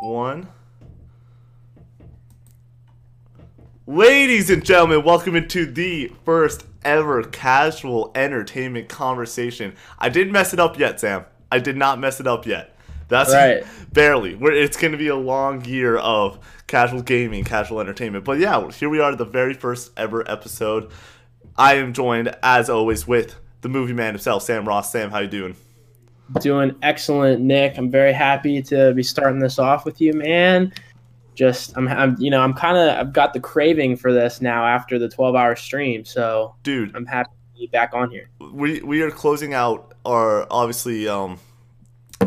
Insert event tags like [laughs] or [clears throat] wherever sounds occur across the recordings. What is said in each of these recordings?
one. Ladies and gentlemen, welcome into the first ever casual entertainment conversation. I didn't mess it up yet, Sam. I did not mess it up yet. That's Right. [laughs] barely. We're, it's going to be a long year of casual gaming, casual entertainment. But yeah, here we are, the very first ever episode. I am joined, as always, with the movie man himself, Sam Ross. Sam, how you doing? Doing excellent, Nick. I'm very happy to be starting this off with you, man. Just I'm, I'm you know, I'm kind of I've got the craving for this now after the 12-hour stream, so Dude, I'm happy to be back on here. we we are closing out our obviously um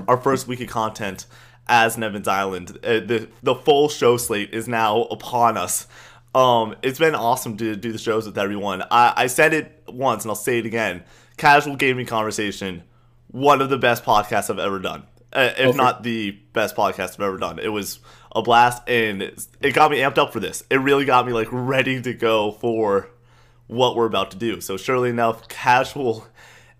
our first week of content as Nevins Island. Uh, the the full show slate is now upon us. Um, it's been awesome to do the shows with everyone. I, I said it once and I'll say it again. Casual gaming conversation, one of the best podcasts I've ever done. Uh, if Okay. not the best podcast I've ever done. It was a blast and it got me amped up for this. It really got me like ready to go for what we're about to do. So surely enough, casual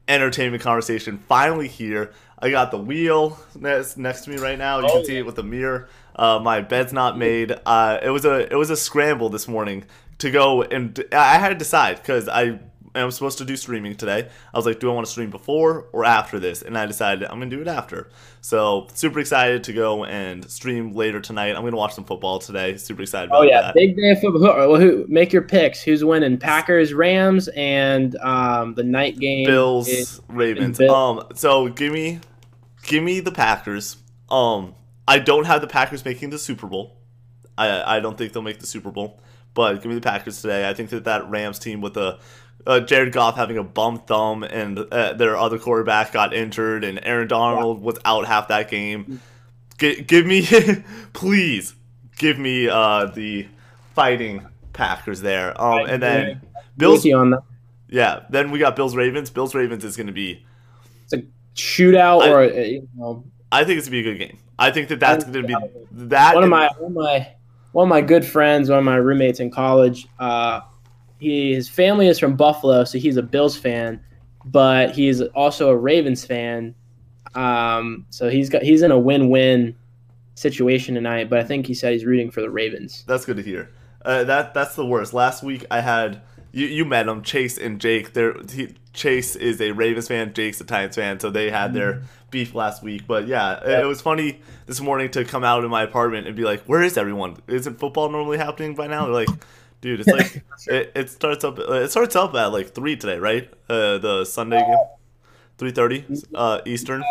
entertainment conversation finally here. I got the wheel next, next to me right now. You Oh, can see it with the mirror. Uh, my bed's not made. Uh, it was a it was a scramble this morning to go and I had to decide because I am supposed to do streaming today. I was like, do I want to stream before or after this? And I decided I'm gonna do it after. So super excited to go and stream later tonight. I'm gonna watch some football today. Super excited about that. Oh yeah, that. big day of football. Well, who make your picks? Who's winning? Packers, Rams, and um, the night game. Bills, is- Ravens. Um, so give me, give me the Packers. Um, I don't have the Packers making the Super Bowl. I I don't think they'll make the Super Bowl, but give me the Packers today. I think that that Rams team with the uh, Jared Goff having a bum thumb and uh, their other quarterback got injured and Aaron Donald was out half that game. G- give me, [laughs] please, give me uh, the fighting Packers there. Um, and then Bills. on that. Yeah, then we got Bills Ravens. Bills Ravens is going to be. A shootout I- or uh, you know, I think it's going to be a good game. I think that that's going to be that. one of my one of my one of my good friends, one of my roommates in college. Uh, he his family is from Buffalo, so he's a Bills fan, but he's also a Ravens fan. Um, so he's got he's in a win-win situation tonight. But I think he said he's rooting for the Ravens. That's good to hear. Uh, that that's the worst. Last week I had you you met them Chase and Jake. They're, Chase is a Ravens fan. Jake's a Titans fan. So they had their beef last week. But yeah, it- it was funny this morning to come out of my apartment and be like, "Where is everyone? Isn't football normally happening by now?" They're like. Dude, it's like it, it starts up. Uh, it starts up at like three today, right? Uh, the Sunday game, three thirty, uh, Eastern.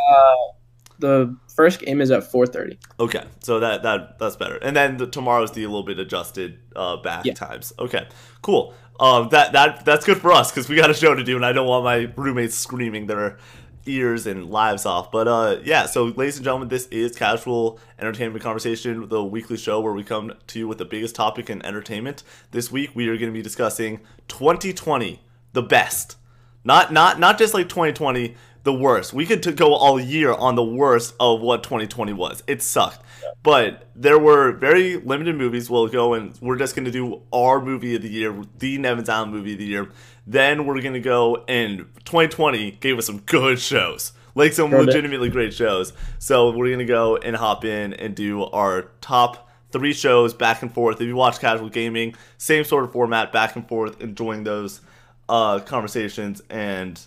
The first game is at 4:30. Okay, so that that that's better. And then the, tomorrow's the a little bit adjusted uh, back Yeah. times. Okay, cool. Um, that that that's good for us because we got a show to do, and I don't want my roommates screaming their ears and lives off. But uh, yeah. So, ladies and gentlemen, this is casual entertainment conversation, the weekly show where we come to you with the biggest topic in entertainment. This week, we are going to be discussing 2020, the best. Not not not just like 2020, the worst. We could go all year on the worst of what 2020 was. It sucked. But there were very limited movies. We'll go and we're just gonna do our movie of the year, the Nevins Island movie of the year. Then we're gonna go and 2020 gave us some good shows, like some legitimately great shows. So we're gonna go and hop in and do our top three shows back and forth. If you watch casual gaming, same sort of format, back and forth, enjoying those uh, conversations. And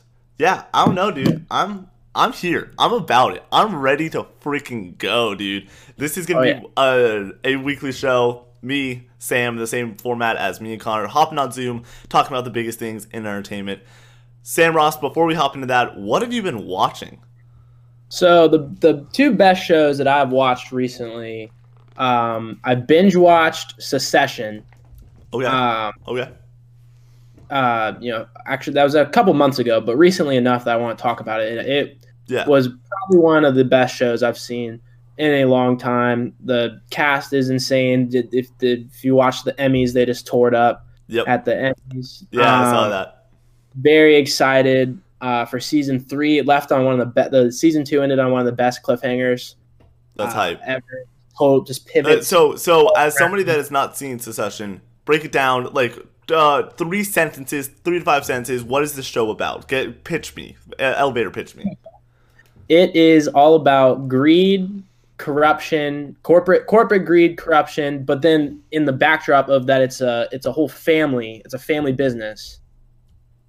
yeah, I don't know, dude. I'm I'm here. I'm about it. I'm ready to freaking go, dude. This is gonna Oh, be a, a weekly show. Me, Sam, the same format as me and Connor, hopping on Zoom, talking about the biggest things in entertainment. Sam Ross, before we hop into that, what have you been watching? So the the two best shows that I've watched recently, um, I binge watched Succession. Okay, Um, okay, uh, you know, actually that was a couple months ago, but recently enough that I want to talk about it. It, it yeah, was probably one of the best shows I've seen in a long time. The cast is insane. Did- If if you watch the Emmys, they just tore it up yep, at the Emmys. yeah, I saw Um, that. Very excited uh, for season three. It left on one of the be- the season two ended on one of the best cliffhangers That's uh, hype. ever. Total just Uh, so, so as somebody that has not seen Succession, break it down like uh, three sentences, three to five sentences. What is this show about? Get pitch me, elevator pitch me. It is all about greed, corruption, corporate corporate greed, corruption, but then in the backdrop of that, it's a it's a whole family. It's a family business,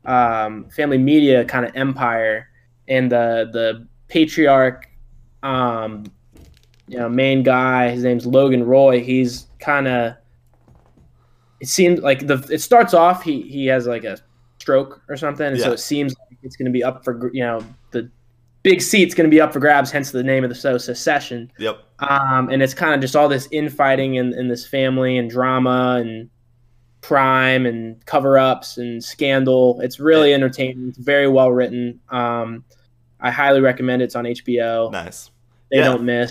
um, family media kind of empire, and the the patriarch, um, you know, main guy. His name's Logan Roy. He's kind of. It seems like the it starts off he he has like a stroke or something, and so it seems like it's going to be up for you know the big seat's going to be up for grabs. Hence the name of the show, Succession. Yep. Um, and it's kind of just all this infighting in, in this family and drama and crime and cover ups and scandal. It's really entertaining. It's very well written. Um, I highly recommend it. It's on HBO. Nice. They Yeah. don't miss.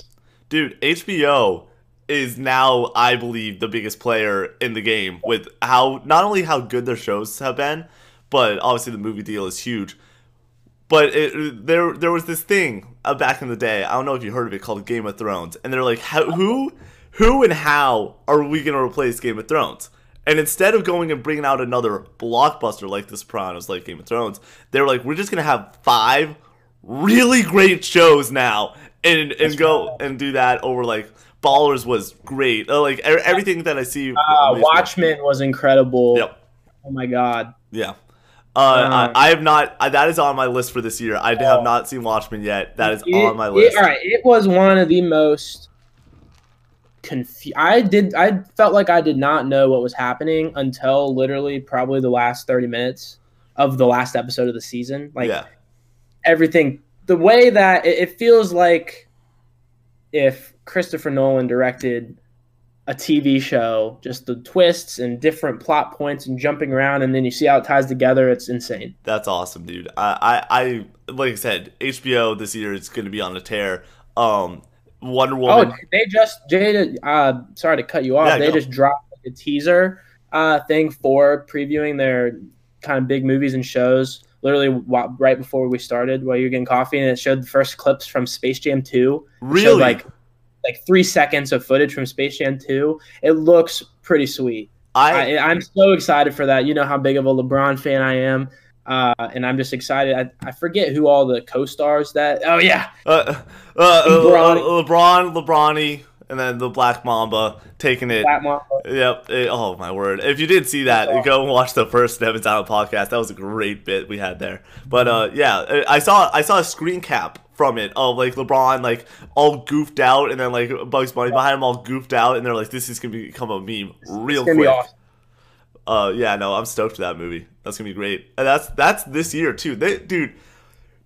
Dude, HBO is now, I believe, the biggest player in the game with how not only how good their shows have been, but obviously the movie deal is huge. But it, there, there was this thing uh, back in the day. I don't know if you heard of it called Game of Thrones, and they're like, how, who, who, and how are we gonna replace Game of Thrones? And instead of going and bringing out another blockbuster like The Sopranos, like Game of Thrones, they were like, we're just gonna have five really great shows now, and and go and do that over like Ballers was great. Uh, like e- everything that I see. Uh. Watchmen was incredible. Yep. Oh my god. Yeah. Uh, I, Um, I have not. I, that is on my list for this year. I have Oh. not seen Watchmen yet. That is It- on my it- list. all right, it was one of the most confused. I did. I felt like I did not know what was happening until literally probably the last thirty minutes of the last episode of the season. Like yeah. everything, the way that it, it feels like if Christopher Nolan directed a TV show, just the twists and different plot points and jumping around, and then you see how it ties together. It's insane. That's awesome, dude. I, I, I like I said, HBO this year is going to be on a tear. Um, Wonder Woman. Oh, they just Jada. Uh, sorry to cut you off. Yeah, they go. just dropped like, a teaser uh, thing for previewing their kind of big movies and shows. Literally right before we started, while you're getting coffee, and it showed the first clips from Space Jam Two. Really? showed, like like three seconds of footage from Space Jam Two. It looks pretty sweet. I, I, I'm so excited for that. You know how big of a LeBron fan I am. Uh, and I'm just excited. I, I forget who all the co-stars that. Oh yeah, uh, uh, uh, LeBron. LeBron, LeBronny, and then the Black Mamba taking it. Mamba. Yep. It- oh my word! If you didn't see that, go and watch the first Evans Island podcast. That was a great bit we had there. But uh, yeah, I saw I saw a screen cap from it of like LeBron like all goofed out, and then like Bugs Bunny behind him all goofed out, and they're like, "This is gonna become a meme real quick." awesome. Uh, yeah, no, I'm stoked for that movie. That's gonna be great. And that's that's this year too. They, dude,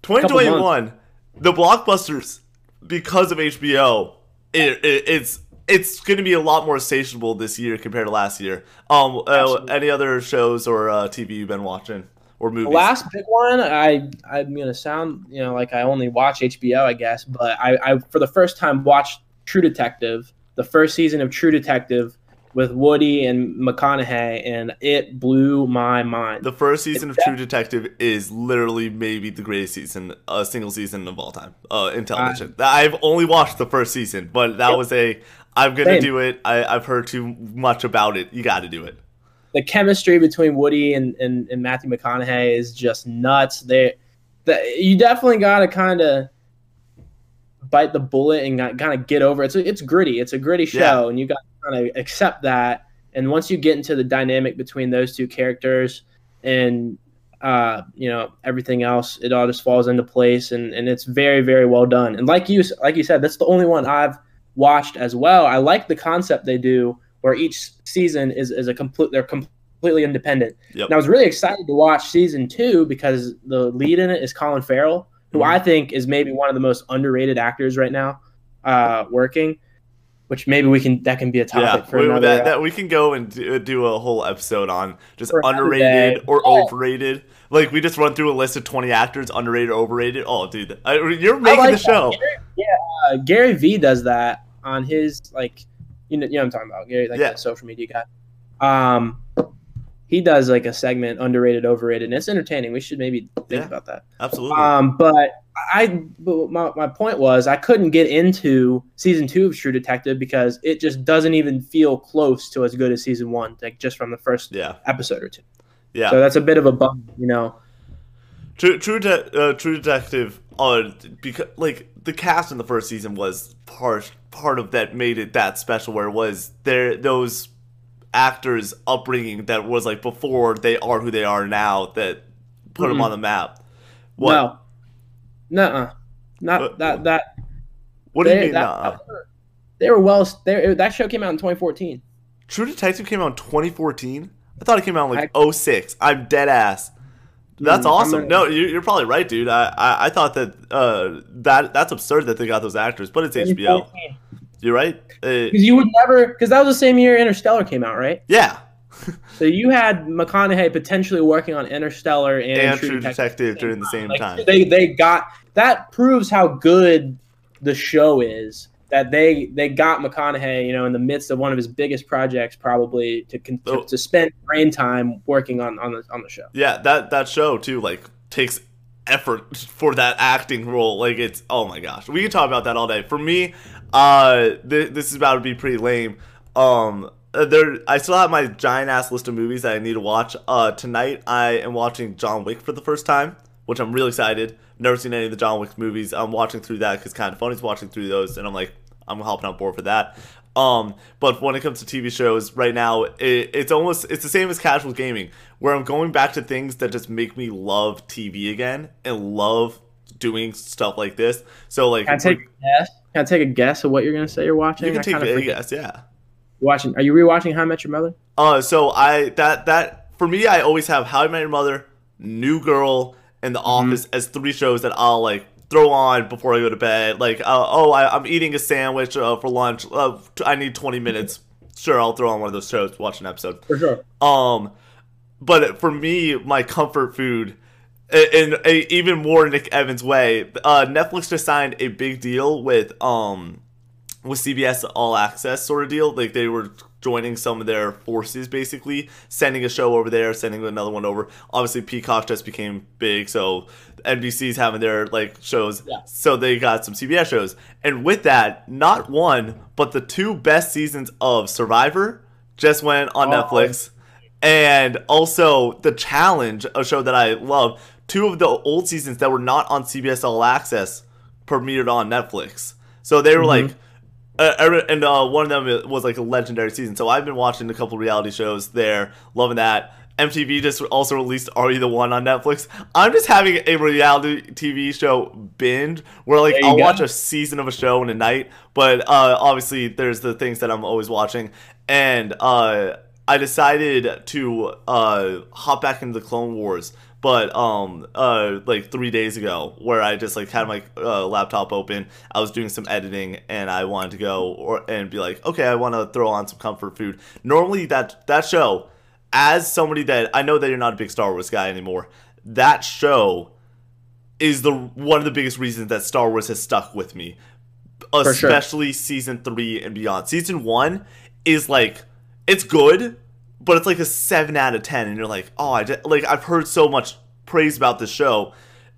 2021, the blockbusters because of HBO, it, it, it's it's gonna be a lot more satiable this year compared to last year. Um, uh, any other shows or uh, TV you've been watching or movies? The last big one, I I'm gonna sound you know like I only watch HBO, I guess, but I, I for the first time watched True Detective, the first season of True Detective with Woody and McConaughey, and it blew my mind. the first season of True Detective is literally maybe the greatest season, a single season of all time, uh, in television. I've only watched the first season, but that was a. I'm gonna Same. do it. I, I've heard too much about it. You got to do it. the chemistry between Woody and, and, and Matthew McConaughey is just nuts. They, the, you definitely got to kind of bite the bullet and kind of get over it. It's, it's gritty. It's a gritty show, Yeah. and you got kind of accept that. And once you get into the dynamic between those two characters and uh, you know everything else, it all just falls into place, and, and it's very very well done. And like you like you said, that's the only one I've watched as well. I like the concept they do where each season is, is a complete they're completely independent. Yep. And I was really excited to watch season two because the lead in it is Colin Farrell, who Mhm. I think is maybe one of the most underrated actors right now, uh, working. Which maybe we can that can be a topic Yeah, for we, another. that, that we can go and do, do a whole episode on just underrated or Yeah. overrated. Like we just run through a list of 20 actors, underrated, overrated. Oh, dude, I, you're making like the show. Gary, yeah, uh, Gary V does that on his like, you know, you know what I'm talking about. Gary, like Yeah. the social media guy. Um, he does like a segment underrated, overrated, and it's entertaining. We should maybe think Yeah. about that. Absolutely. Um, but I, but my, my point was I couldn't get into season two of True Detective because it just doesn't even feel close to as good as season one, like just from the first yeah, episode or two. yeah. So that's a bit of a bum, you know. True, True, De- uh, True Detective. uh, because like the cast in the first season was part part of that made it that special. Where it was there those actors upbringing that was like before they are who they are now that put them Mm-mm. on the map. Well, no, nuh not What- that that. What do you they, mean? that, nah? They were well. They, that show came out in 2014. True Detective came out in 2014. I thought it came out in like I- 06. I'm dead ass. That's Mm, awesome. gonna- No, you- you're probably right, dude. I, I, I thought that uh, that that's absurd that they got those actors, but it's HBO. You're right. Uh, Because you would never. Because that was the same year Interstellar came out, right? yeah, [laughs] So you had McConaughey potentially working on Interstellar and, and True Detective. Detective during the same Like, time. They they got that proves how good the show is. That they they got McConaughey, you know, in the midst of one of his biggest projects, probably to con- Oh. to, to spend brain time working on on the on the show. Yeah, that that show too like takes effort for that acting role. Like it's oh my gosh, we can talk about that all day. For me, uh, th- this is about to be pretty lame. Um, uh, there, I still have my giant ass list of movies that I need to watch. Uh, tonight I am watching John Wick for the first time, which I'm really excited. Never seen any of the John Wick movies. I'm watching through that because kind of funny's watching through those, and I'm like, I'm hopping on board for that. Um, but when it comes to TV shows, right now it, it's almost it's the same as casual gaming, where I'm going back to things that just make me love TV again and love doing stuff like this. So like, Can I take a guess? Can I take a guess of what you're gonna say you're watching? you can I take a forget. guess, yeah. Watching? Are you rewatching How I Met Your Mother? Uh, so I that that for me, I always have How I Met Your Mother, New Girl, and The Office as three shows that I'll like throw on before I go to bed. Like, uh, oh, I, I'm eating a sandwich uh, for lunch. Uh, I need 20 minutes. Sure, I'll throw on one of those shows, watch an episode. For sure. Um, but for me, my comfort food, in a even more Nick Evans way, uh, Netflix just signed a big deal with um with CBS All Access sort of deal. Like they were joining some of their forces, basically sending a show over there, sending another one over. Obviously, Peacock just became big, so NBC's having their like shows. Yeah. So they got some CBS shows, and with that, not one but the two best seasons of Survivor just went on Oh. Netflix, and also the Challenge, a show that I love. Two of the old seasons that were not on CBS All Access premiered on Netflix. So they were Mhm. like, uh, and uh, one of them was like a legendary season. So I've been watching a couple reality shows there, loving that. MTV just also released Are You the One on Netflix. I'm just having a reality TV show binge where like I'll go. watch a season of a show in a night, but uh, obviously there's the things that I'm always watching, and uh, I decided to uh, hop back into the Clone Wars but um uh like three days ago where i just like had my uh, laptop open i was doing some editing and i wanted to go or and be like okay i want to throw on some comfort food. Normally that that show as somebody that i know that you're not a big star wars guy anymore that show is the one of the biggest reasons that star wars has stuck with me. Sure. especially season three and beyond. Season one is like it's good but it's like a seven out of ten, and you're like, oh, I just, like I've heard so much praise about this show,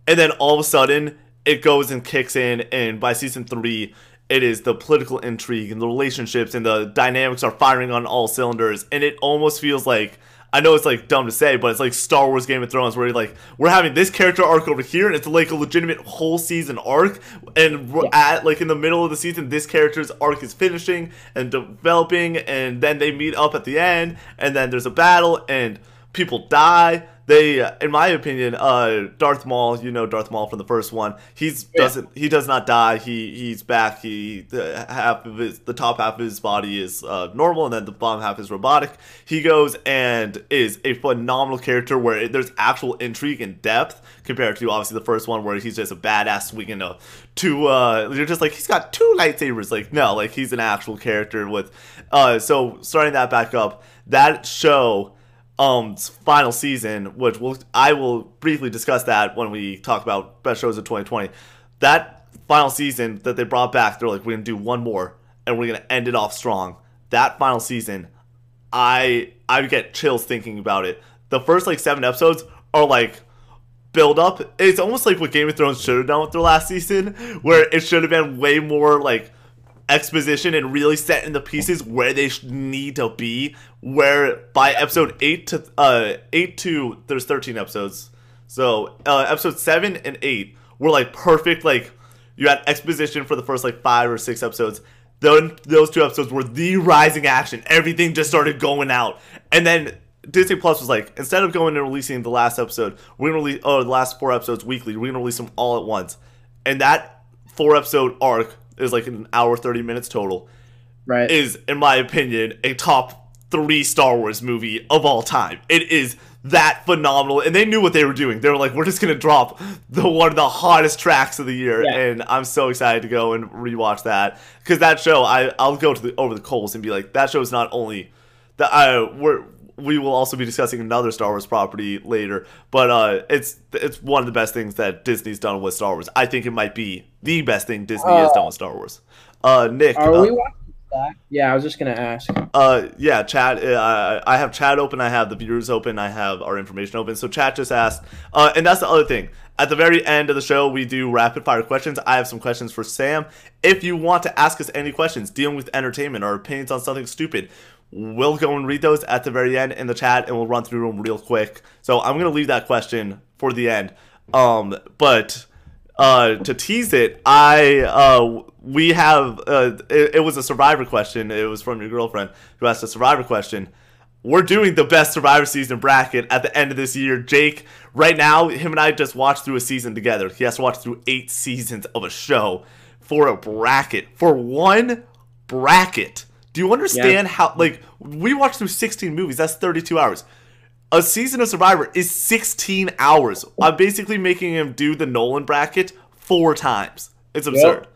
and then all of a sudden it goes and kicks in, and by season three, it is the political intrigue and the relationships and the dynamics are firing on all cylinders, and it almost feels like. I know it's like dumb to say, but it's like Star Wars Game of Thrones, where you're like, we're having this character arc over here, and it's like a legitimate whole season arc, and we're at like in the middle of the season, this character's arc is finishing and developing, and then they meet up at the end, and then there's a battle, and people die. They, uh, in my opinion, uh, Darth Maul, you know Darth Maul from the first one. He's Yeah. doesn't he does not die. He he's back. He the half of his the top half of his body is uh, normal, and then the bottom half is robotic. He goes and is a phenomenal character where it, there's actual intrigue and depth compared to obviously the first one where he's just a badass swinging a two. Uh, you're just like he's got two lightsabers. Like no, like he's an actual character with. Uh, so starting that back up, that show um final season, which we'll, I will briefly discuss that when we talk about best shows of 2020. That final season that they brought back, they're like, we're gonna do one more, and we're gonna end it off strong. That final season, I I get chills thinking about it. The first like seven episodes are like build up. It's almost like what Game of Thrones should have done with their last season, where it should have been way more like exposition and really setting the pieces where they need to be. Where by episode eight to uh eight to there's thirteen episodes, so uh, episode seven and eight were like perfect. Like you had exposition for the first like five or six episodes. Then those two episodes were the rising action. Everything just started going out, and then Disney Plus was like, instead of going and releasing the last episode, we're gonna release oh the last four episodes weekly. We're gonna release them all at once, and that four episode arc is like an hour thirty minutes total. Right. Is in my opinion a top three Star Wars movie of all time. It is that phenomenal, and they knew what they were doing. They were like, we're just gonna drop the one of the hottest tracks of the year, Yeah. and I'm so excited to go and rewatch that because that show I I'll go to the over the coals and be like that show is not only that I we're we will also be discussing another Star Wars property later, but uh, it's it's one of the best things that Disney's done with Star Wars. I think it might be the best thing Disney has Uh, done with Star Wars. Uh, Nick, Are uh, we watching that? Yeah, I was just gonna ask. uh, yeah, chat. Uh, I have chat open. I have the viewers open. I have our information open. So chat just asked, uh, and that's the other thing. At the very end of the show, we do rapid fire questions. I have some questions for Sam. If you want to ask us any questions dealing with entertainment or opinions on something stupid, we'll go and read those at the very end in the chat, and we'll run through them real quick. So I'm gonna leave that question for the end. Um, but uh, to tease it, I uh, we have uh, it, it was a survivor question. It was from your girlfriend who asked a survivor question. We're doing the best survivor season bracket at the end of this year. Jake, right now, him and I just watched through a season together. He has to watch through eight seasons of a show for a bracket. For one bracket. Do you understand how like we watched through 16 movies? That's 32 hours a season of Survivor is 16 hours. I'm basically making him do the Nolan bracket four times. It's absurd.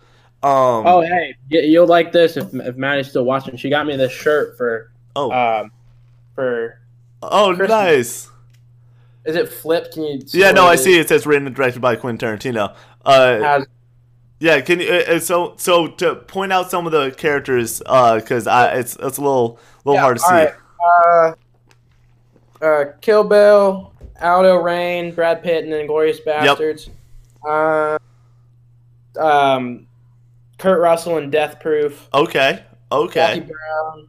Um, Oh, hey, you'll like this if, if Maddie's still watching. She got me this shirt for oh, um for oh, Christmas. nice. is it flipped? Can you? Yeah, no, I see. It says written and directed by Quentin Tarantino. Uh, yeah, can you? Uh, uh, so, so to point out some of the characters, uh, because I it's it's a little little Yeah, hard to all see. right. Uh, uh, Kill Bill, Aldo Raine, Brad Pitt, and then Glorious Bastards. Uh, um, Kurt Russell in Death Proof. Okay, Okay. Jackie. Brown,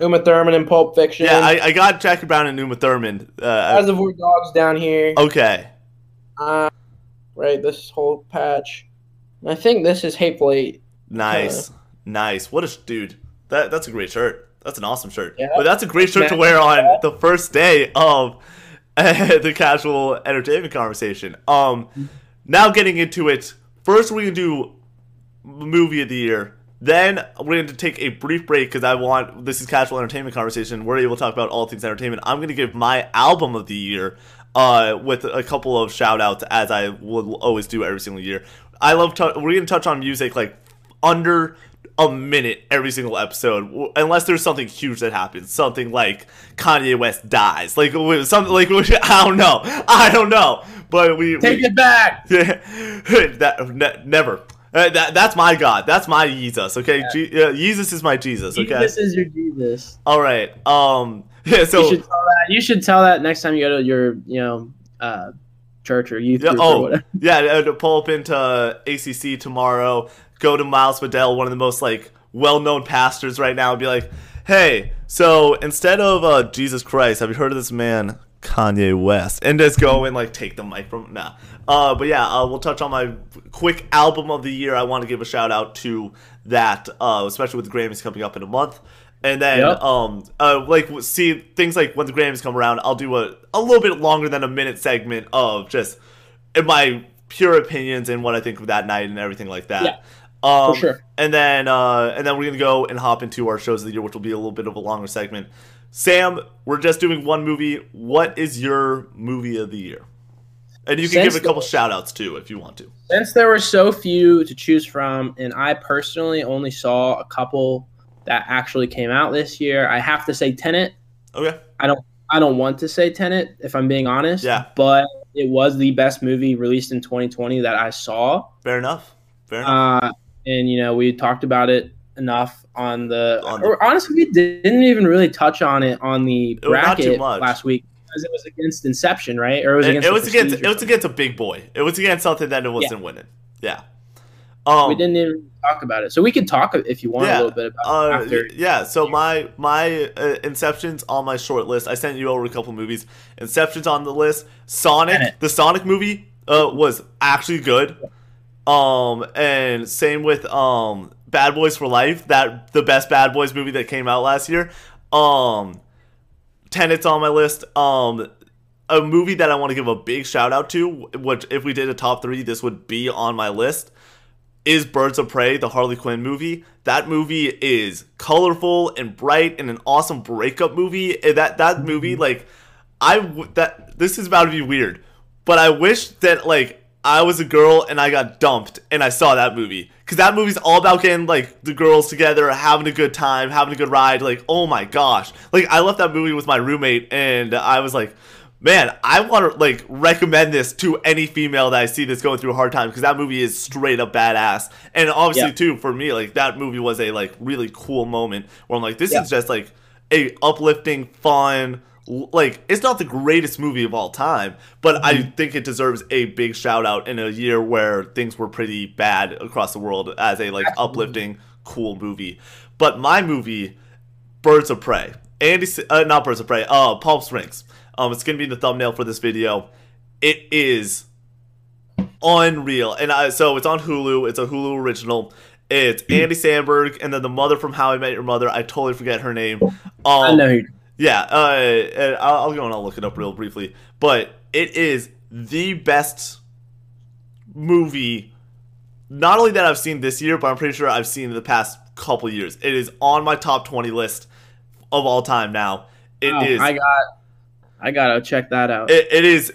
Uma Thurman in Pulp Fiction. Yeah, I, I got Jackie Brown and Uma Thurman. Uh, Reservoir Dogs down here. okay, Uh, right, this whole patch. I think this is Hateful Eight. Nice, nice. What a dude. That that's a great shirt. That's an awesome shirt. Yeah. But that's a great shirt to wear on the first day of [laughs] the casual entertainment conversation. Um, now getting into it. First, we're gonna do movie of the year. Then we're going to take a brief break because I want this is casual entertainment conversation. We're able to talk about all things entertainment. I'm going to give my album of the year uh, with a couple of shout outs as I will always do every single year. I love tou- we're going to touch on music like under a minute every single episode unless there's something huge that happens something like kanye west dies like something like [laughs] i don't know i don't know but we, Take we it back. [laughs] that ne- never. Uh, that that's my God. That's my Jesus. Okay, Je- uh, Jesus is my Jesus. Okay. This is your Jesus. All right. Um. [laughs] Yeah. So. you should tell that. You should tell that next time you go to your, you know, uh, church or youth Yeah, oh, yeah. uh, To pull up into ACC tomorrow. Go to Miles Fidel, one of the most like well-known pastors right now, and be like, "Hey, so instead of uh, Jesus Christ, have you heard of this man Kanye West?" And just go and like take the mic from nah. Uh, but yeah, uh, we'll touch on my quick album of the year. I want to give a shout out to that, uh, especially with the Grammys coming up in a month. And then, Yep. um, uh, like see things like when the Grammys come around, I'll do a a little bit longer than a minute segment of just in my pure opinions and what I think of that night and everything like that. Yeah, um, for sure. And then, uh, and then we're gonna go and hop into our shows of the year, which will be a little bit of a longer segment. Sam, we're just doing one movie. What is your movie of the year? And you can Since give a couple the- shout outs too if you want to. Since there were so few to choose from, and I personally only saw a couple that actually came out this year, I have to say Tenet. Okay. I don't want to say Tenet, if I'm being honest. Yeah. But it was the best movie released in 2020 that I saw. Fair enough. Fair enough. Uh, and you know, we talked about it enough on the. On the- or honestly, we didn't even really touch on it on the was not too bracket last week because it was against Inception, right? Or it was it, against. it was against it was against a big boy. It was against something that it wasn't winning. Yeah. Um, we didn't even talk about it, so we could talk if you want Yeah, a little bit about Uh, after. yeah, so my my uh, Inception's on my short list. I sent you over a couple movies. Inception's on the list. Sonic, the Sonic movie, uh, was actually good. Um, and same with um Bad Boys for Life, that the best Bad Boys movie that came out last year. Um, Tenet's on my list. Um, a movie that I want to give a big shout out to, which if we did a top three, this would be on my list, is Birds of Prey, the Harley Quinn movie. That movie is colorful and bright and an awesome breakup movie. That that movie, like, I w- that this is about to be weird, but I wish that like I was a girl and I got dumped and I saw that movie. Cause that movie's all about getting like the girls together, having a good time, having a good ride. Like, oh my gosh. Like I left that movie with my roommate and I was like, man, I want to like recommend this to any female that I see that's going through a hard time because that movie is straight up badass. And obviously Yeah. too, for me, like that movie was a like really cool moment where I'm like, this Yeah. is just like a uplifting, fun, like it's not the greatest movie of all time, but I Mm-hmm. think it deserves a big shout out in a year where things were pretty bad across the world as a like Absolutely. uplifting, cool movie. But my movie, Birds of Prey, Andy, uh, not Birds of Prey, uh, Palm Springs. Um, it's gonna be the thumbnail for this video. It is unreal, and I so it's on Hulu. It's a Hulu original. It's Andy Samberg and then the mother from How I Met Your Mother. I totally forget her name. Um, I know. Yeah, uh, and I'll, I'll go and I'll look it up real briefly. But it is the best movie, not only that I've seen this year, but I'm pretty sure I've seen in the past couple years. It is on my top 20 list of all time now. It Oh, is. I got. I gotta check that out. It, it is.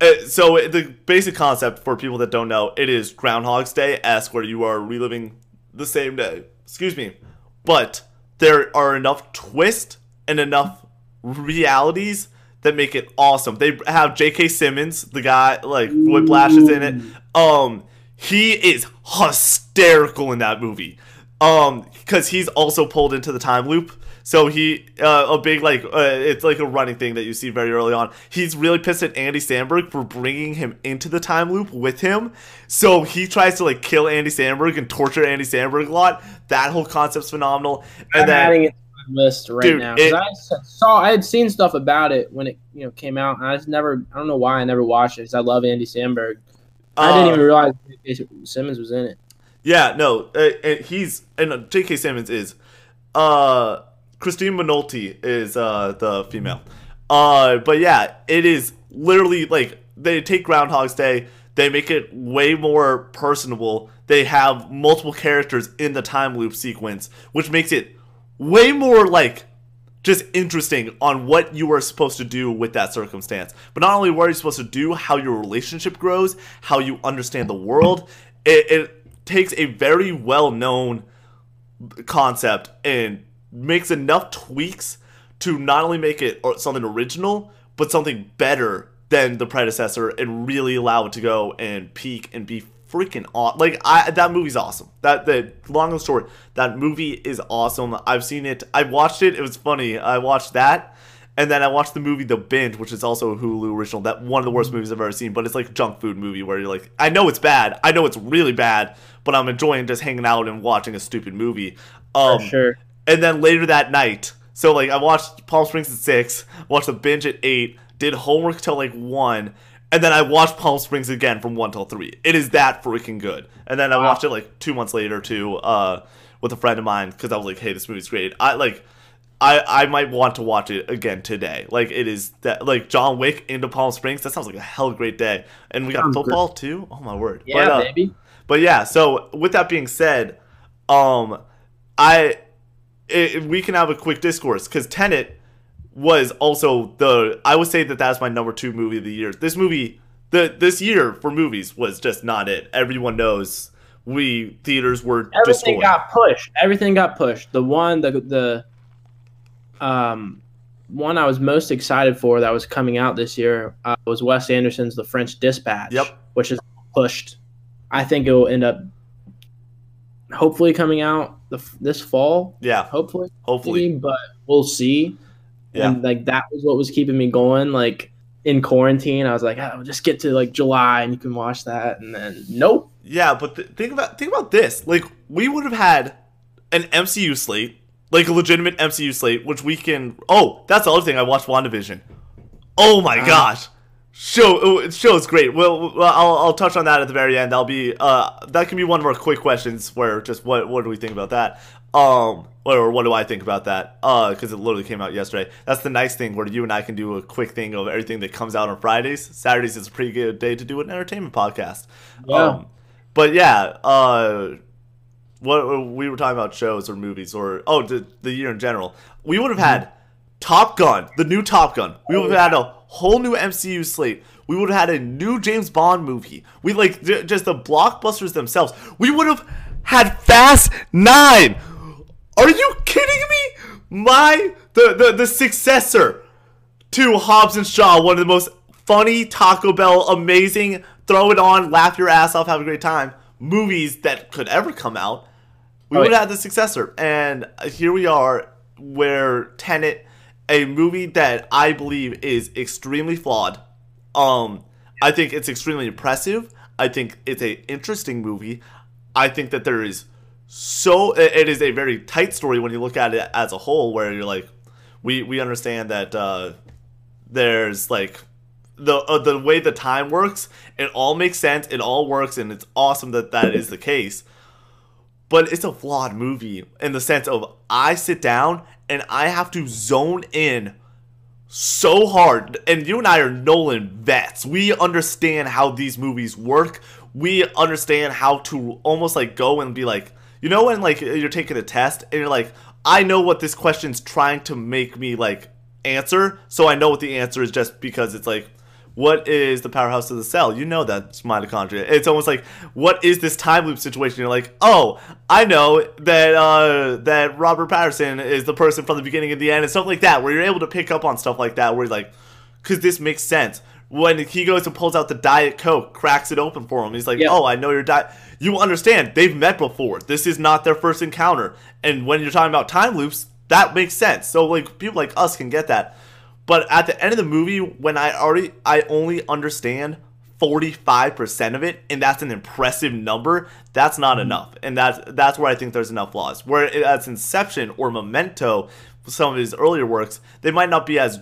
Uh, so the basic concept for people that don't know, it is Groundhog's Day esque, where you are reliving the same day. Excuse me, but there are enough twists and enough realities that make it awesome. They have J.K. Simmons, the guy like Whiplash is in it. Um, he is hysterical in that movie. Um, because he's also pulled into the time loop. So he, uh, a big like, uh, it's like a running thing that you see very early on. He's really pissed at Andy Samberg for bringing him into the time loop with him. So he tries to like kill Andy Samberg and torture Andy Samberg a lot. That whole concept's phenomenal. And I'm then adding it to my list right Dude, now it- I saw I had seen stuff about it when it you know came out, and I just never I don't know why I never watched it because I love Andy Samberg. I didn't uh, even realize J.K. Simmons was in it. Yeah, no, uh, uh, he's and uh, J.K. Simmons is, uh, Christine Minolti is uh the female, uh, but yeah, it is literally like they take Groundhog's Day, they make it way more personable. They have multiple characters in the time loop sequence, which makes it way more like just interesting on what you are supposed to do with that circumstance. But not only what you're supposed to do, how your relationship grows, how you understand the world. It, it takes a very well known concept and makes enough tweaks to not only make it uh, something original, but something better than the predecessor and really allow it to go and peak and be freaking awesome. Like I that movie's awesome. That the long and short, that movie is awesome. I've seen it. I watched it. It was funny. I watched that. And then I watched the movie The Binge, which is also a Hulu original. That one of the worst movies I've ever seen, but it's like a junk food movie where you're like, I know it's bad, I know it's really bad, but I'm enjoying just hanging out and watching a stupid movie. Um, For sure. and then later that night, so like I watched Palm Springs at six, watched the binge at eight, did homework till like one, and then I watched Palm Springs again from one till three. It is that freaking good. And then I Wow. watched it like two months later too, uh, with a friend of mine because I was like, hey, this movie's great. I like. I, I might want to watch it again today. Like it is that like John Wick into Palm Springs. That sounds like a hell of a great day. And we got Sounds football too. Oh my word! Yeah, But, uh, baby. but yeah, so with that being said, um, I it, we can have a quick discourse because Tenet was also the I would say that that's my number two movie of the year. This movie, the this year for movies was just not it. Everyone knows we theaters were Everything destroyed. got pushed. Everything got pushed. The one the the um one I was most excited for that was coming out this year uh, was Wes Anderson's The French Dispatch. Yep. Which is pushed. I think it will end up hopefully coming out the, this fall. yeah, Hopefully, hopefully, but we'll see. Yeah. And like that was what was keeping me going. Like in quarantine, I was like, oh, just get to like July and you can watch that. And then nope. yeah. But th- think about think about this. Like we would have had an MCU slate, like a legitimate MCU slate, which we can. Oh, that's the other thing. I watched WandaVision. Oh my Uh-huh. gosh, Show oh, show is great. Well, well, I'll, I'll touch on that at the very end. I'll be uh that can be one of our quick questions where just what what do we think about that? Um, or what do I think about that? Uh, because it literally came out yesterday. That's the nice thing where you and I can do a quick thing of everything that comes out on Fridays. Saturdays is a pretty good day to do an entertainment podcast. Yeah. Um, but yeah, uh, what we were talking about shows or movies or oh the, the year in general. We would have had Top Gun, the new Top Gun. We would have had a whole new MCU slate. We would have had a new James Bond movie. We like just the blockbusters themselves. We would have had Fast Nine. Are you kidding me? My the the, the successor to Hobbs and Shaw, one of the most funny Taco Bell, amazing, throw it on, laugh your ass off, have a great time movies that could ever come out. We Oh, would have had the successor, and here we are, where Tenet, a movie that I believe is extremely flawed. Um, I think it's extremely impressive. I think it's a interesting movie. I think that there is so it is a very tight story when you look at it as a whole, where you're like, we we understand that uh, there's like the uh, the way the time works. It all makes sense. It all works, and it's awesome that that is the case. But it's a flawed movie in the sense of I sit down and I have to zone in so hard. And you and I are Nolan vets. We understand how these movies work. We understand how to almost like go and be like, you know, when like you're taking a test and you're like, I know what this question's trying to make me like answer, so I know what the answer is just because it's like, what is the powerhouse of the cell? You know that's mitochondria. It's almost like, what is this time loop situation? You're like, oh, I know that uh, that Robert Pattinson is the person from the beginning and the end and stuff like that, where you're able to pick up on stuff like that, where you're like, because this makes sense. When he goes and pulls out the Diet Coke, cracks it open for him, he's like, oh, I know your diet. You understand, they've met before. This is not their first encounter. And when you're talking about time loops, that makes sense. So, like, people like us can get that. But at the end of the movie, when I already, I only understand 45% of it, and that's an impressive number, that's not mm-hmm. enough. And that's, that's where I think there's enough flaws. Where as Inception or Memento, some of his earlier works, they might not be as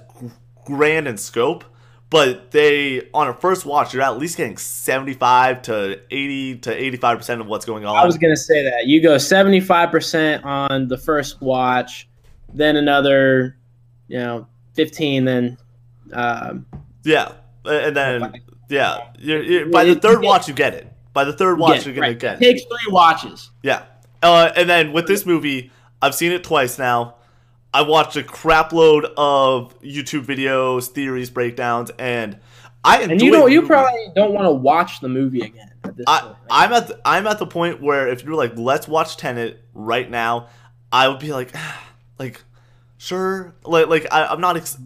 grand in scope, but they, on a first watch, you're at least getting 75 to 80 to 85% of what's going on. I was gonna say that you go seventy five percent on the first watch, then another, you know, fifteen, then um, Yeah, and then yeah, you're, you're, by the third watch you get it. By the third watch yeah, you're gonna right. get it. takes three watches. Yeah, uh, and then with this movie, I've seen it twice now. I watched a crap load of YouTube videos, theories, breakdowns, and I And you know, you probably don't want to watch the movie again at I, point. right? I'm at the, I'm at the point where if you're like, let's watch Tenet right now, I would be like, [sighs] like, sure, like like I, I'm not. Ex-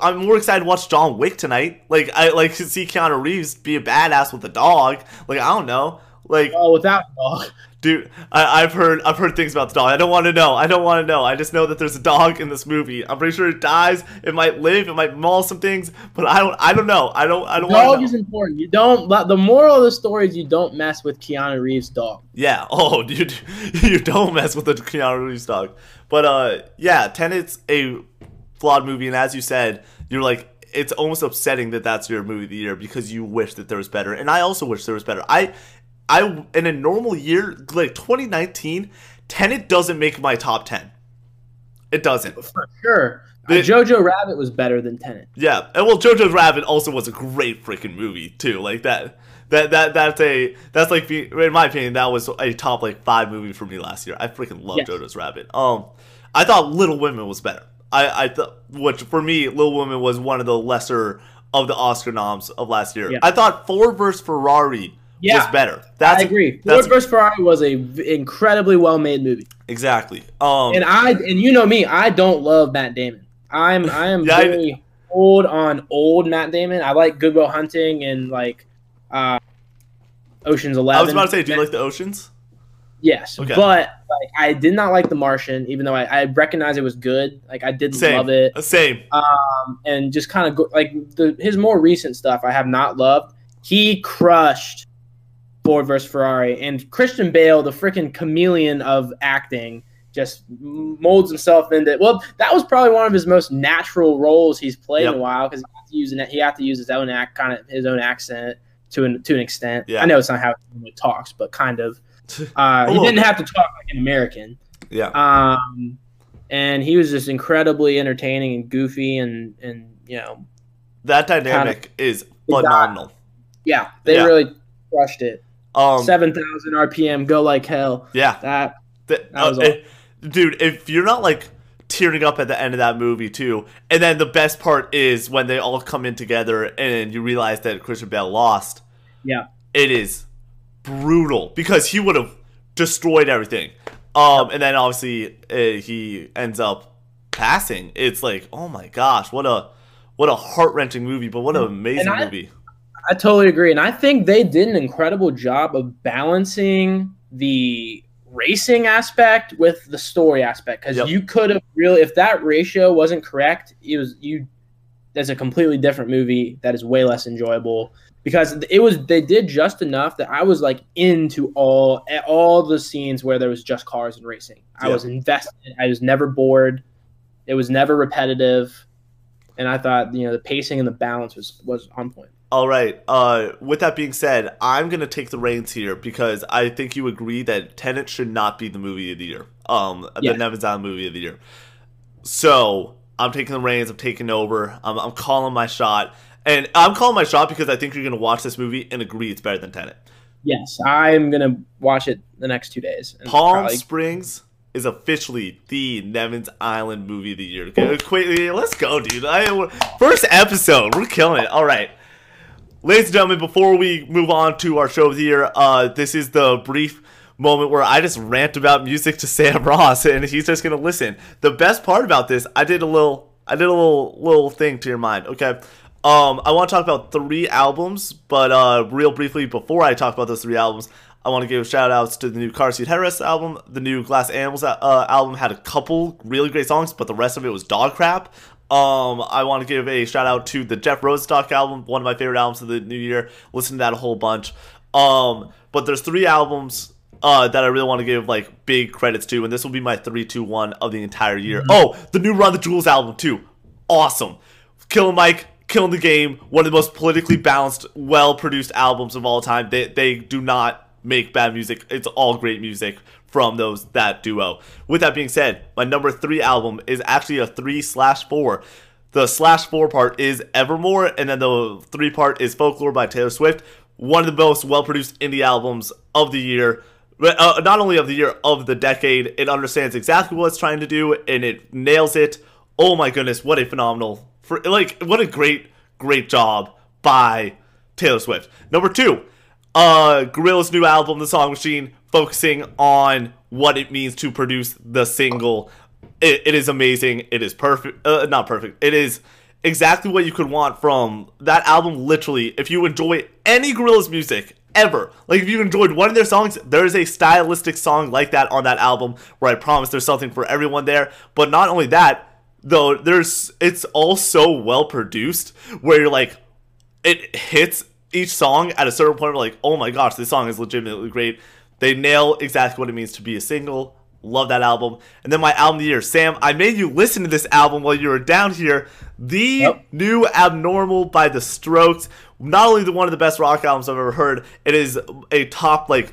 I'm more excited to watch John Wick tonight. Like I like to see Keanu Reeves be a badass with a dog. Like I don't know. Like oh, without dog. Dude, I, I've heard I've heard things about the dog. I don't want to know. I don't want to know. I just know that there's a dog in this movie. I'm pretty sure it dies. It might live. It might maul some things, but I don't. I don't know. I don't. I don't Dog to is know. important. You don't. The moral of the story is you don't mess with Keanu Reeves' dog. Yeah. [laughs] Oh, you you don't mess with the Keanu Reeves dog. But uh, yeah, Tenet's a flawed movie, and as you said, you're like. It's almost upsetting that that's your movie of the year because you wish that there was better, and I also wish there was better. I, I in a normal year like 2019, Tenet doesn't make my top 10. It doesn't. For sure. Uh, The- Jojo Rabbit was better than Tenet. Yeah, and well, Jojo Rabbit also was a great freaking movie too. Like that, that that that's a that's like in my opinion that was a top like five movie for me last year. I freaking love Yes. JoJo's Rabbit. Um, I thought Little Women was better. I I thought which for me Little Women was one of the lesser of the Oscar noms of last year. Yeah. I thought Ford vs Ferrari Yeah, was better. That's I agree. That's Ford vs Ferrari was a v- incredibly well made movie, exactly. Um, and I and you know me, I don't love Matt Damon. I'm I am Yeah, I- very old on old Matt Damon. I like Good Will Hunting and like uh, Ocean's Eleven. I was about to say, do you like the oceans? Yes, Okay. but like I did not like The Martian, even though I, I recognize it was good. Like I didn't Same. love it, Uh, Same. um, and just kind of go like the his more recent stuff I have not loved. He crushed Ford versus Ferrari, and Christian Bale, the freaking chameleon of acting, just molds himself into. Well, that was probably one of his most natural roles he's played in a while because he got to use he had to use his own act, kind of his own accent to an to an extent. Yeah. I know it's not how he talks, but kind of. [laughs] Uh, he didn't have to talk like an American. Yeah. Um, and he was just incredibly entertaining and goofy and and you know That dynamic is They got- phenomenal. yeah they Yeah. really crushed it. Um, Seven thousand RPM, go like hell. yeah. That Th- That was uh, it- dude, if you're not like tearing up at the end of that movie too, and then the best part is when they all come in together and you realize that Christian Bale lost. yeah It is brutal because he would have destroyed everything. Um, and then obviously uh, he ends up passing. It's like, oh my gosh, what a what a heart wrenching movie, but what an amazing I- movie. I totally agree, and I think they did an incredible job of balancing the racing aspect with the story aspect because Yep. you could have really, if that ratio wasn't correct, it was you. that's a completely different movie that is way less enjoyable because it was they did just enough that I was like into all all the scenes where there was just cars and racing. I was invested. I was never bored. It was never repetitive, and I thought you know the pacing and the balance was was on point. All right. Uh, with that being said, I'm gonna take the reins here because I think you agree that Tenet should not be the movie of the year. Um, Yeah. the Nevins Island movie of the year. So I'm taking the reins. I'm taking over. I'm, I'm calling my shot, and I'm calling my shot because I think you're gonna watch this movie and agree it's better than Tenet. Yes, I'm gonna watch it the next two days. Palm probably- Springs is officially the Nevins Island movie of the year. Okay, let's go, dude. I, first episode, we're killing it. All right. Ladies and gentlemen, before we move on to our show of the year, uh, this is the brief moment where I just rant about music to [laughs] Sam Ross, and he's just gonna listen. The best part about this, I did a little, I did a little, little thing to your mind. Okay, um, I want to talk about three albums, but uh, real briefly before I talk about those three albums, I want to give shout outs to the new Car Seat Headrest album. The new Glass Animals uh, album had a couple really great songs, but the rest of it was dog crap. Um, I want to give a shout out to the Jeff Rosenstock album, one of my favorite albums of the new year. Listen to that a whole bunch. Um, but there's three albums uh, that I really want to give like big credits to, and this will be my three, two, one of the entire year. Oh, the new Run the Jewels album too, awesome. Killer Mike, killing the game. One of the most politically balanced, well produced albums of all time. They they do not make bad music. It's all great music from those that duo. With that being said, my number three album is actually a three slash four. The slash four part is Evermore, and then the three part is Folklore by Taylor Swift. One of the most well produced indie albums of the year. Uh, not only of the year, of the decade. It understands exactly what it's trying to do, and it nails it. Oh my goodness, what a phenomenal, for like, what a great, great job by Taylor Swift. Number two, uh, Gorillaz new album, The Song Machine, focusing on what it means to produce the single. It, it is amazing. It is perfect. Uh, not perfect. It is exactly what you could want from that album. Literally, if you enjoy any Gorillaz music ever, like if you enjoyed one of their songs, there is a stylistic song like that on that album where I promise there's something for everyone there. But not only that, though, there's it's all so well produced where you're like, it hits each song at a certain point. We're like, oh my gosh, this song is legitimately great. They nail exactly what it means to be a single. Love that album. And then my album of the year, Sam. I made you listen to this album while you were down here. The Yep. new Abnormal by The Strokes. Not only the one of the best rock albums I've ever heard, it is a top like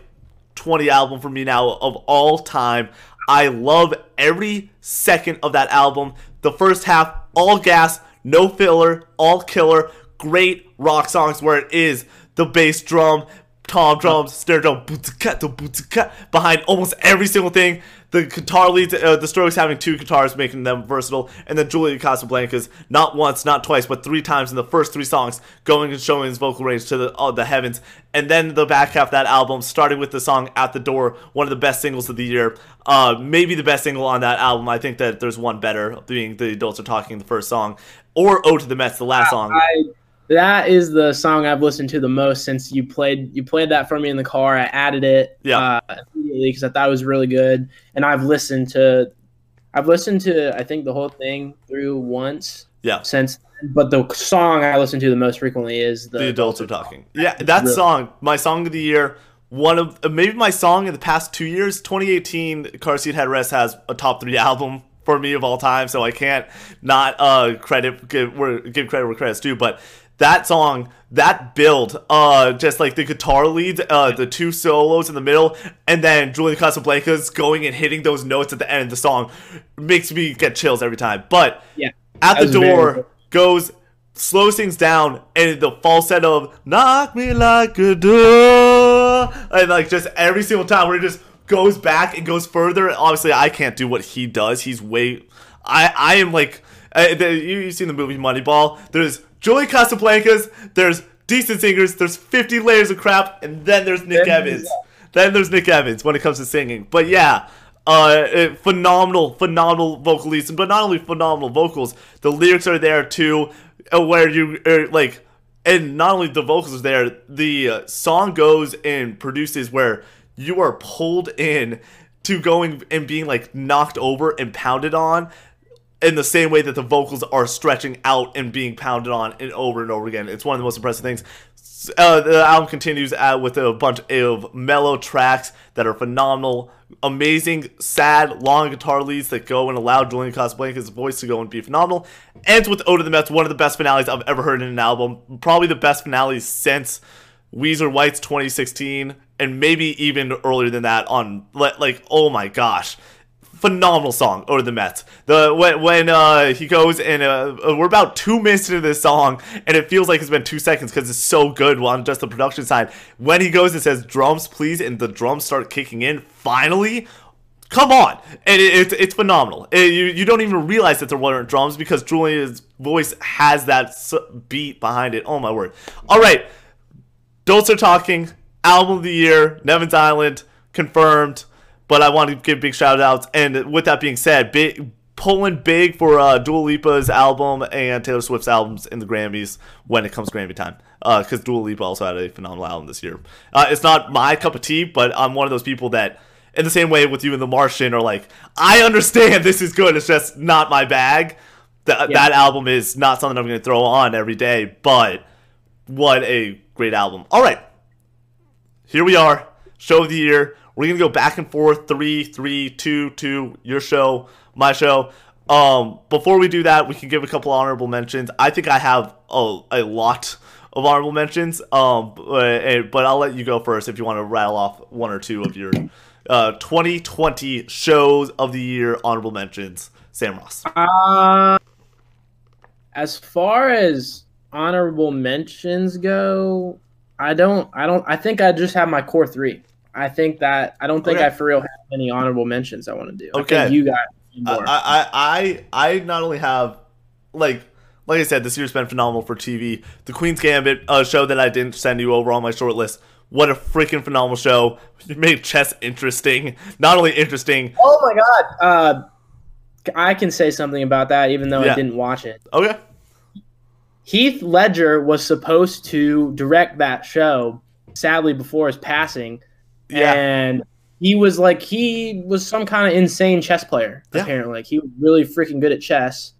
20 album for me now of all time. I love every second of that album. The first half, all gas, no filler, all killer, great rock songs where it is the bass drum, tom drums, snare drum, behind almost every single thing. The guitar leads, uh, the Strokes having two guitars, making them versatile, and then Julian Casablancas, not once, not twice, but three times in the first three songs, going and showing his vocal range to the uh, the heavens. And then the back half of that album, starting with the song "At the Door," one of the best singles of the year, uh, maybe the best single on that album. I think that there's one better, being "The Adults Are Talking," the first song, or "Ode to the Mets," the last song. I, that is the song I've listened to the most since you played you played that for me in the car. I added it Yeah. uh, immediately because I thought it was really good, and I've listened to I've listened to I think the whole thing through once Yeah. since. But the song I listen to the most frequently is the, the adults are talking. Yeah, that really- song, my song of the year, one of maybe my song in the past two years. 2018, Car Seat Headrest has a top three [laughs] album for me of all time, so I can't not uh credit give give credit where credit's due. But that song, that build, uh, just like the guitar lead, uh, the two solos in the middle, and then Julian Casablancas going and hitting those notes at the end of the song makes me get chills every time. But Yeah. at the door goes slows things down and the falsetto of knock me like a door and like just every single time where it just goes back and goes further obviously i can't do what he does he's way i i am like uh, you, you've seen the movie moneyball there's julian casablancas there's decent singers there's 50 layers of crap and then there's nick Then- evans then there's Nick Evans when it comes to singing. But yeah, uh, uh, phenomenal, phenomenal vocalism. But not only phenomenal vocals, the lyrics are there too, uh, where you uh, like, and not only the vocals are there, the song goes and produces where you are pulled in to going and being like knocked over and pounded on in the same way that the vocals are stretching out and being pounded on and over and over again. It's one of the most impressive things. Uh, the album continues out with a bunch of mellow tracks that are phenomenal, amazing, sad, long guitar leads that go and allow Julian Casablancas' voice to go and be phenomenal. Ends with Ode to the Mets, one of the best finales I've ever heard in an album. Probably the best finale since Weezer White's 2016, and maybe even earlier than that. On like oh my gosh, phenomenal song over the Mets. The when when uh, he goes and uh, we're about two minutes into this song and it feels like it's been two seconds because it's so good on just the production side. When he goes and says drums please and the drums start kicking in finally. Come on, and it, it's it's phenomenal. It- you you don't even realize that there weren't drums because Julian's voice has that beat behind it. Oh my word! All right, don't start talking. Album of the year, Nevin's Island, confirmed. But I want to give big shout outs. And with that being said, big pulling big for uh, Dua Lipa's album and Taylor Swift's albums in the Grammys when it comes Grammy time. Because Dua Lipa also had a phenomenal album this year. Uh, it's not my cup of tea, but I'm one of those people that, in the same way with you and The Martian, are like, I understand this is good. It's just not my bag. That Yeah. that album is not something I'm going to throw on every day, but what a great album. All right here we are, show of the year. We're gonna go back and forth, three, three, two, two. Your show, my show. Um, before we do that, we can give a couple honorable mentions. I think I have a, a lot of honorable mentions. Um, but, but I'll let you go first if you want to rattle off one or two of your uh 2020 shows of the year honorable mentions. Sam Ross. Uh, as far as honorable mentions go, I don't. I don't. I think I just have my core three. I think that I don't think Okay. I for real have any honorable mentions I want to do. I Okay. think you got few I, more. I, I, I not only have like like I said, this year's been phenomenal for TV. The Queen's Gambit, a show that I didn't send you over on my short list. What a freaking phenomenal show! [laughs] You made chess interesting. Not only interesting. oh my god. Uh, I can say something about that, even though Yeah. I didn't watch it. Okay. Heath Ledger was supposed to direct that show. Sadly, before his passing, Yeah. and he was like he was some kind of insane chess player. Yeah. Apparently, like he was really freaking good at chess,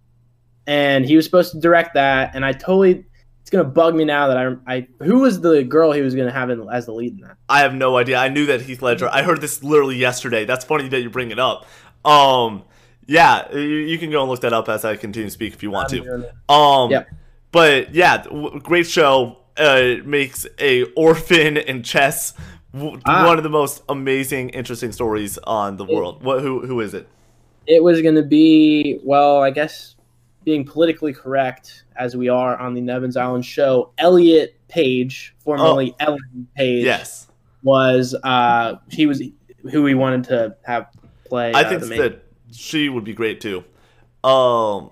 and he was supposed to direct that. And I totally, it's gonna bug me now that I, I who was the girl he was gonna have in, as the lead in that? I have no idea. I knew that Heath Ledger. I heard this literally yesterday. That's funny that you bring it up. Um, yeah, you, you can go and look that up as I continue to speak if you want to. Um, Yep. but yeah, great show. Uh, makes a orphan and chess w- Ah. one of the most amazing, interesting stories on the world. What? Who? Who is it? It was gonna be well, I guess, being politically correct as we are on the Nevins Island show. Elliot Page, formerly Ellen Page, Oh. Yes, was uh he was who we wanted to have play. I uh, think the main- that she would be great too. Um.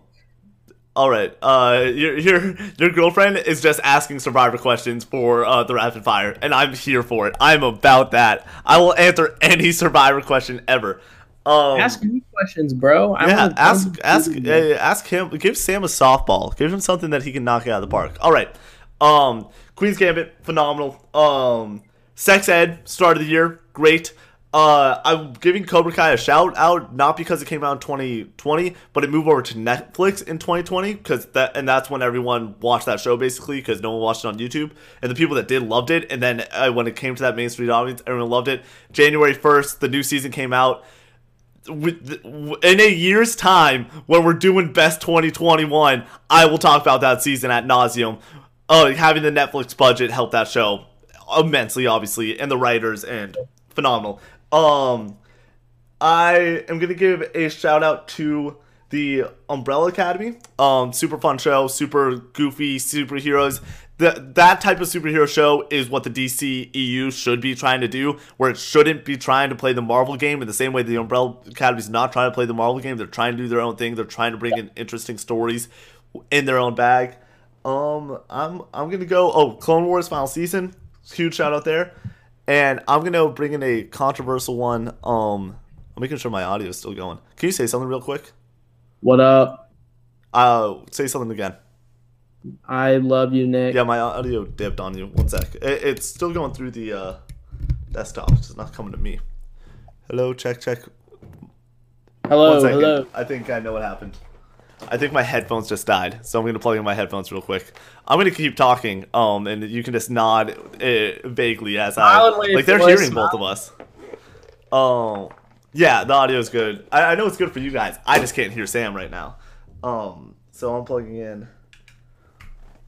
All right. Uh, your your your girlfriend is just asking Survivor questions for uh, the rapid fire, and I'm here for it. I'm about that. I will answer any Survivor question ever. Um, ask me questions, bro. I yeah, ask ask uh, ask him. Give Sam a softball. Give him something that he can knock out of the park. All right. Um, Queen's Gambit, phenomenal. Um, Sex Ed, start of the year, great. Uh, I'm giving Cobra Kai a shout out, not because it came out in 2020, but it moved over to Netflix in 2020 because that and that's when everyone watched that show basically because no one watched it on YouTube, and the people that did loved it. And then uh, when it came to that Main Street audience, everyone loved it. January 1st, the new season came out in a year's time when we're doing best 2021 i will talk about that season at nauseum uh, having the netflix budget helped that show immensely obviously and the writers and phenomenal um i am gonna give a shout out to the umbrella academy um super fun show super goofy superheroes that that type of superhero show is what the DC EU should be trying to do, where it shouldn't be trying to play the Marvel game in the same way the Umbrella Academy is not trying to play the Marvel game. They're trying to do their own thing. They're trying to bring in interesting stories in their own bag. Um, I'm I'm gonna go. Oh, Clone Wars final season, huge shout out there, and I'm gonna bring in a controversial one. Um, I'm making sure my audio is still going. Can you say something real quick? What up? Uh, say something again. I love you, Nick. Yeah, my audio dipped on you. One sec. It, it's still going through the uh, desktop. It's not coming to me. Hello, check, check. Hello, hello. I think I know what happened. I think my headphones just died, so I'm gonna plug in my headphones real quick. I'm gonna keep talking, um, and you can just nod uh, vaguely as I like they're hearing both of us. Oh, yeah, the audio is good. I, I know it's good for you guys. I just can't hear Sam right now. Um, so I'm plugging in.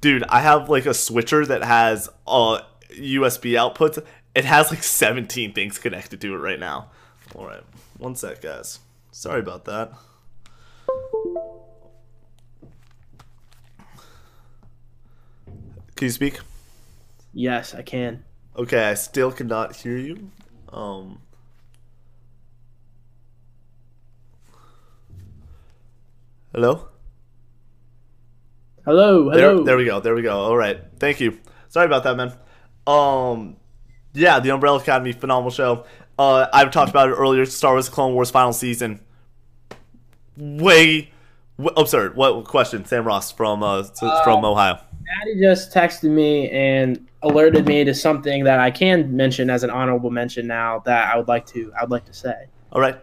Dude, I have like a switcher that has uh USB outputs. It has like 17 things connected to it right now. All right, one sec, guys. Sorry about that. Can you speak? Yes, I can. Okay, I still cannot hear you. Um. Hello? Hello, There, hello. there we go. There we go. All right. Thank you. Sorry about that, man. Um, yeah, the Umbrella Academy, phenomenal show. Uh, I've talked about it earlier. Star Wars: Clone Wars final season. Way, w- absurd. What question? Sam Ross from uh, s- from Ohio. Maddie just texted me and alerted me to something that I can mention as an honorable mention now that I would like to I would like to say. All right.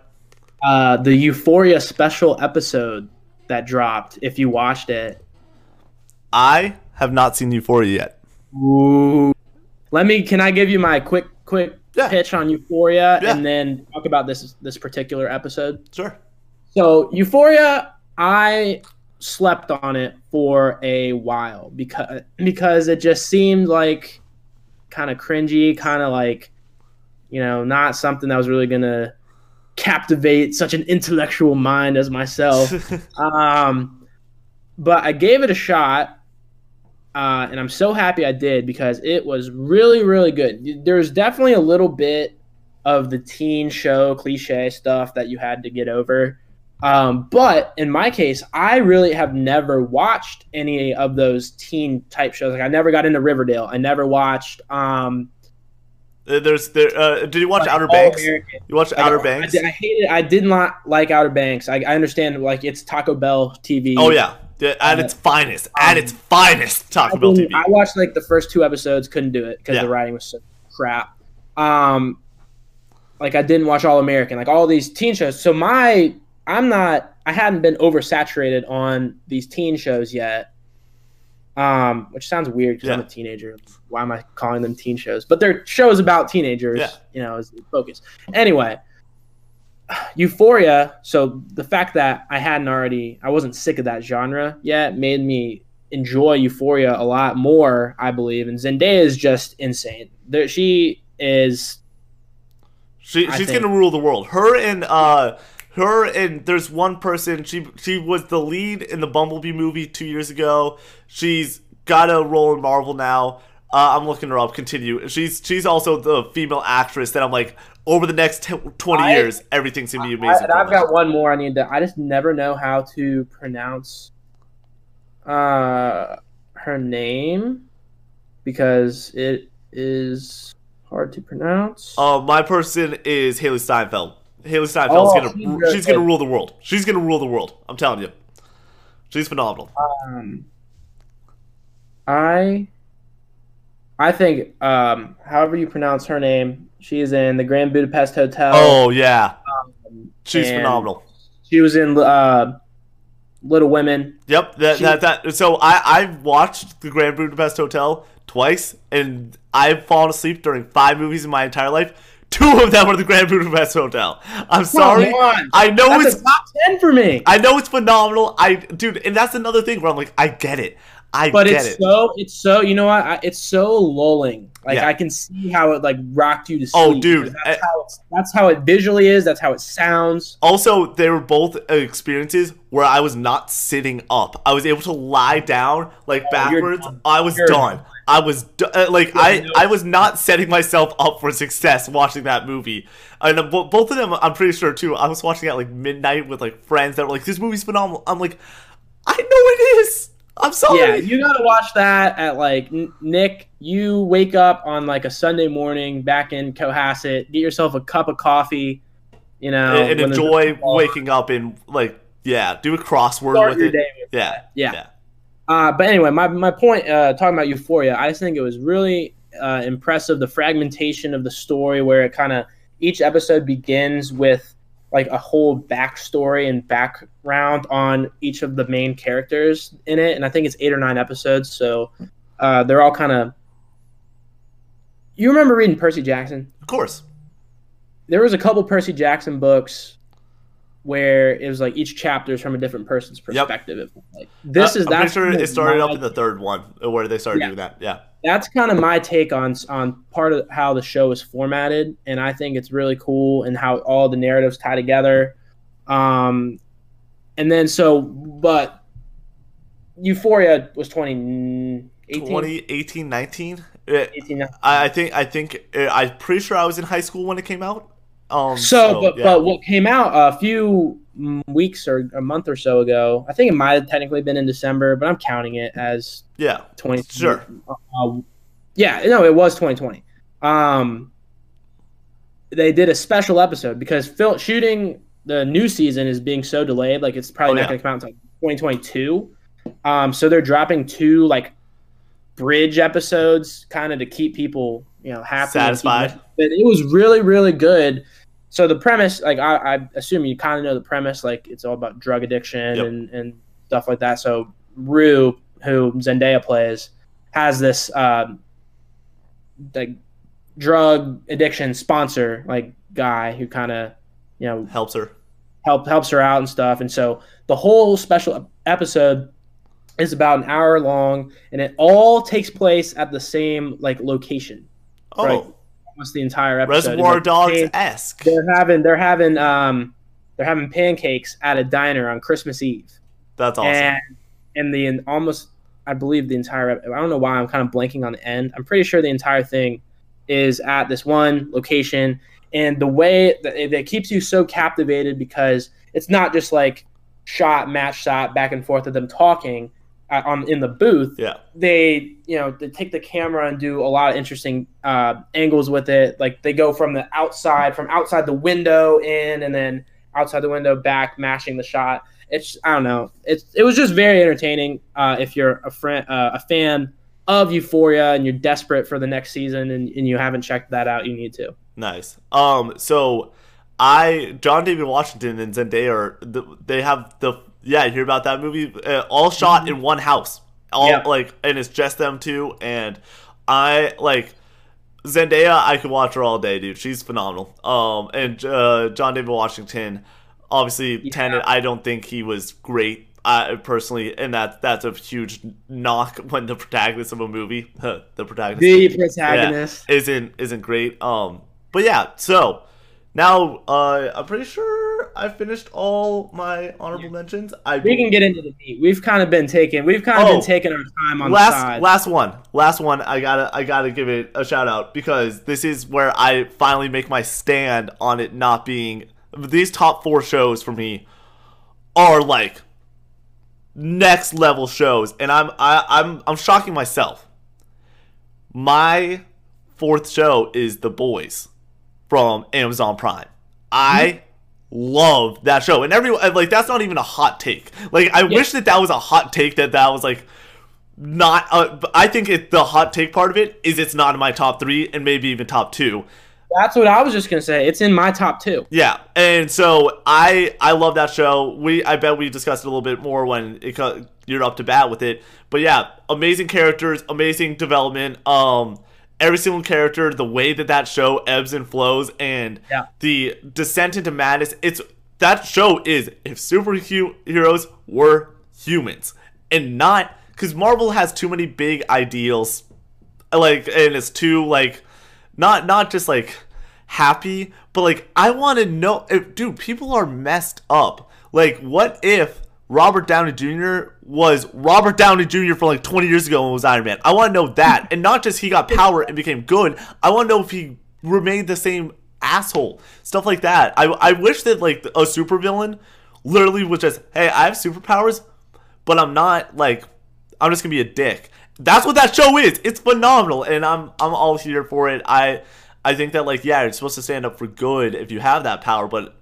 Uh, the Euphoria special episode that dropped. If you watched it, I have not seen Euphoria yet. Ooh. Let me. Can I give you my quick, quick Yeah. pitch on Euphoria, Yeah. and then talk about this this particular episode? Sure. So Euphoria, I slept on it for a while because because it just seemed like kind of cringy, kind of like you know not something that was really gonna captivate such an intellectual mind as myself. [laughs] um, but I gave it a shot, uh, and I'm so happy I did because it was really, really good. There's definitely a little bit of the teen show cliche stuff that you had to get over. Um, but in my case, I really have never watched any of those teen type shows. Like I never got into Riverdale. I never watched. Um, Uh, There's there. Uh, did you watch like, Outer Banks? American. You watched Like, Outer I, Banks? did- I hated. I did not like Outer Banks. I, I understand like it's Taco Bell TV. Oh yeah, at its finest. At its finest, I, Taco Bell TV. I watched like the first two episodes. Couldn't do it because Yeah. the writing was so crap. Um, like I didn't watch All American. Like all these teen shows. So my, I'm not. I hadn't been oversaturated on these teen shows yet. Um, which sounds weird because I'm a teenager. Why am I calling them teen shows? But they're shows about teenagers. Yeah. You know, is the focus. Anyway, [sighs] Euphoria. So the fact that I hadn't already, I wasn't sick of that genre yet, made me enjoy Euphoria a lot more. I believe, and Zendaya is just insane. There, she is. She I she's think- gonna rule the world. Her and uh her and there's one person. She she was the lead in the Bumblebee movie two years ago. She's got a role in Marvel now. Uh, I'm looking her up. Continue. She's she's also the female actress that I'm like over the next t- 20 I- years everything's gonna be I, amazing. and I've got one more. I need to. I just never know how to pronounce uh her name because it is hard to pronounce. Uh, my person is Hailee Steinfeld. Hailee Steinfeld's Oh, gonna she's she's gonna rule the world. She's gonna rule the world. I'm telling you. She's phenomenal. Um, I I think um, however you pronounce her name, she is in the Grand Budapest Hotel. Oh yeah, she's phenomenal. She was in uh, Little Women. Yep, that, She- that that. So I I've watched the Grand Budapest Hotel twice, and I've fallen asleep during five movies in my entire life. Two of them are the Grand Budapest Hotel. I'm sorry. I know That's it's top ten for me. I know it's phenomenal. I dude, and that's another thing where I'm like, I get it. I but get it's it. so it's so you know what I, it's so lulling. Like Yeah. I can see how it like rocked you to oh, sleep. Oh, dude, I- that's eh how it's, that's how it visually is. That's how it sounds. also, they were both experiences where I was not sitting up. I was able to lie down like Oh, backwards. I was You're done. I was uh, like Yeah, I no. I was not setting myself up for success watching that movie. And uh, both of them, I'm pretty sure too. I was watching at like midnight with like friends that were like, "This movie's phenomenal." I'm like, I know it is. I'm sorry. Yeah, you gotta watch that at like Nick. You wake up on like a Sunday morning back in Cohasset, get yourself a cup of coffee, you know, and, and enjoy waking up and like yeah, do a crossword Start with your it. day with Yeah, Yeah. Uh, but anyway, my, my point, uh, talking about Euphoria, I just think it was really uh, impressive the fragmentation of the story, where it kind of each episode begins with like a whole backstory and background on each of the main characters in it, and I think it's eight or nine episodes, so uh, they're all kind of. You remember reading Percy Jackson? Of course. There was a couple Percy Jackson books where it was like each chapter is from a different person's perspective. Felt like. This Uh, is I'm pretty sure it started my- up in the third one uh, where they started Yeah. doing that. Yeah. that's kind of my take on on part of how the show is formatted, and I think it's really cool and how all the narratives tie together. Um, and then so, but Euphoria was 2018, 2018, 19. Uh, 18. I, I think I think uh, I'm pretty sure I was in high school when it came out. Um, So, but, yeah. but what came out a few weeks or a month or so ago, I think it might have technically been in December, but I'm counting it as yeah, 20 Sure. uh, yeah no it was 2020 um they did a special episode because Phil shooting the new season is being so delayed like it's probably Oh, not yeah. going to come out until 2022 um so they're dropping two like bridge episodes kind of to keep people you know happy Satisfied. but it was really really good so the premise like i, I assume you kind of know the premise like it's all about drug addiction Yep. and and stuff like that so rue who zendaya plays has this um like drug addiction sponsor like guy who kind of you know helps her. help helps her out and stuff. And so the whole special episode is about an hour long, and it all takes place at the same like location. Oh, Right. Almost the entire episode. Reservoir Dogs esque. They're having they're having um they're having pancakes at a diner on Christmas Eve, That's awesome. and and the and almost I believe the entire I don't know why I'm kind of blanking on the end. I'm pretty sure the entire thing is at this one location, and the way that it, it keeps you so captivated because it's not just like shot match shot back and forth of them talking on in the booth yeah, they you know they take the camera and do a lot of interesting uh, angles with it. Like they go from the outside from outside the window in and then outside the window back mashing the shot. It's i don't know. It's it was just very entertaining uh, if you're a friend uh, a fan of euphoria and you're desperate for the next season and, and you haven't checked that out you need to. Nice. Um, so I John David Washington and Zendaya are the, they have the yeah. You hear about that movie? Uh, all shot in one house. All Yeah. like, and it's just them two. And I like Zendaya. I could watch her all day, dude. She's phenomenal. Um, and uh, John David Washington, obviously Yeah. Tenet. I don't think he was great. I personally, and that that's a huge knock [laughs] when the protagonist of a movie, [laughs] the protagonist, the protagonist isn't isn't great. Um, but yeah, so now uh, I'm pretty sure I finished all my honorable mentions. I we can get into the meat we've kind of been taking we've kind of Oh. been taking our time on the last side last one, last one. I gotta I gotta give it a shout out because this is where I finally make my stand on it not being these top four shows for me are like next level shows, and I'm I, I'm I'm shocking myself. My fourth show is The Boys from Amazon Prime. I mm-hmm. Love that show, and everyone like that's not even a hot take. Like I wish that that was a hot take that that was like not. Uh, but I think it, the hot take part of it is it's not in my top three and maybe even top two. That's what I was just gonna say. It's in my top two. Yeah, and so I I love that show. We I bet we discussed it a little bit more when it you're up to bat with it. But yeah, amazing characters, amazing development. Um, every single character, the way that that show ebbs and flows, and Yeah. the descent into madness. It's that show is if superheroes were humans and not because Marvel has too many big ideals, like and it's too like not not just like happy, but like I want to know, if, dude. People are messed up. Like, what if Robert Downey Jr. was Robert Downey Jr. from like 20 years ago and was Iron Man? I want to know that, and not just he got power and became good. I want to know if he remained the same asshole, stuff like that. I I wish that like a supervillain literally was just, hey, I have superpowers, but I'm not like I'm just gonna be a dick. That's what that show is. It's phenomenal, and I'm I'm all here for it. I I think that like yeah, you're supposed to stand up for good if you have that power, but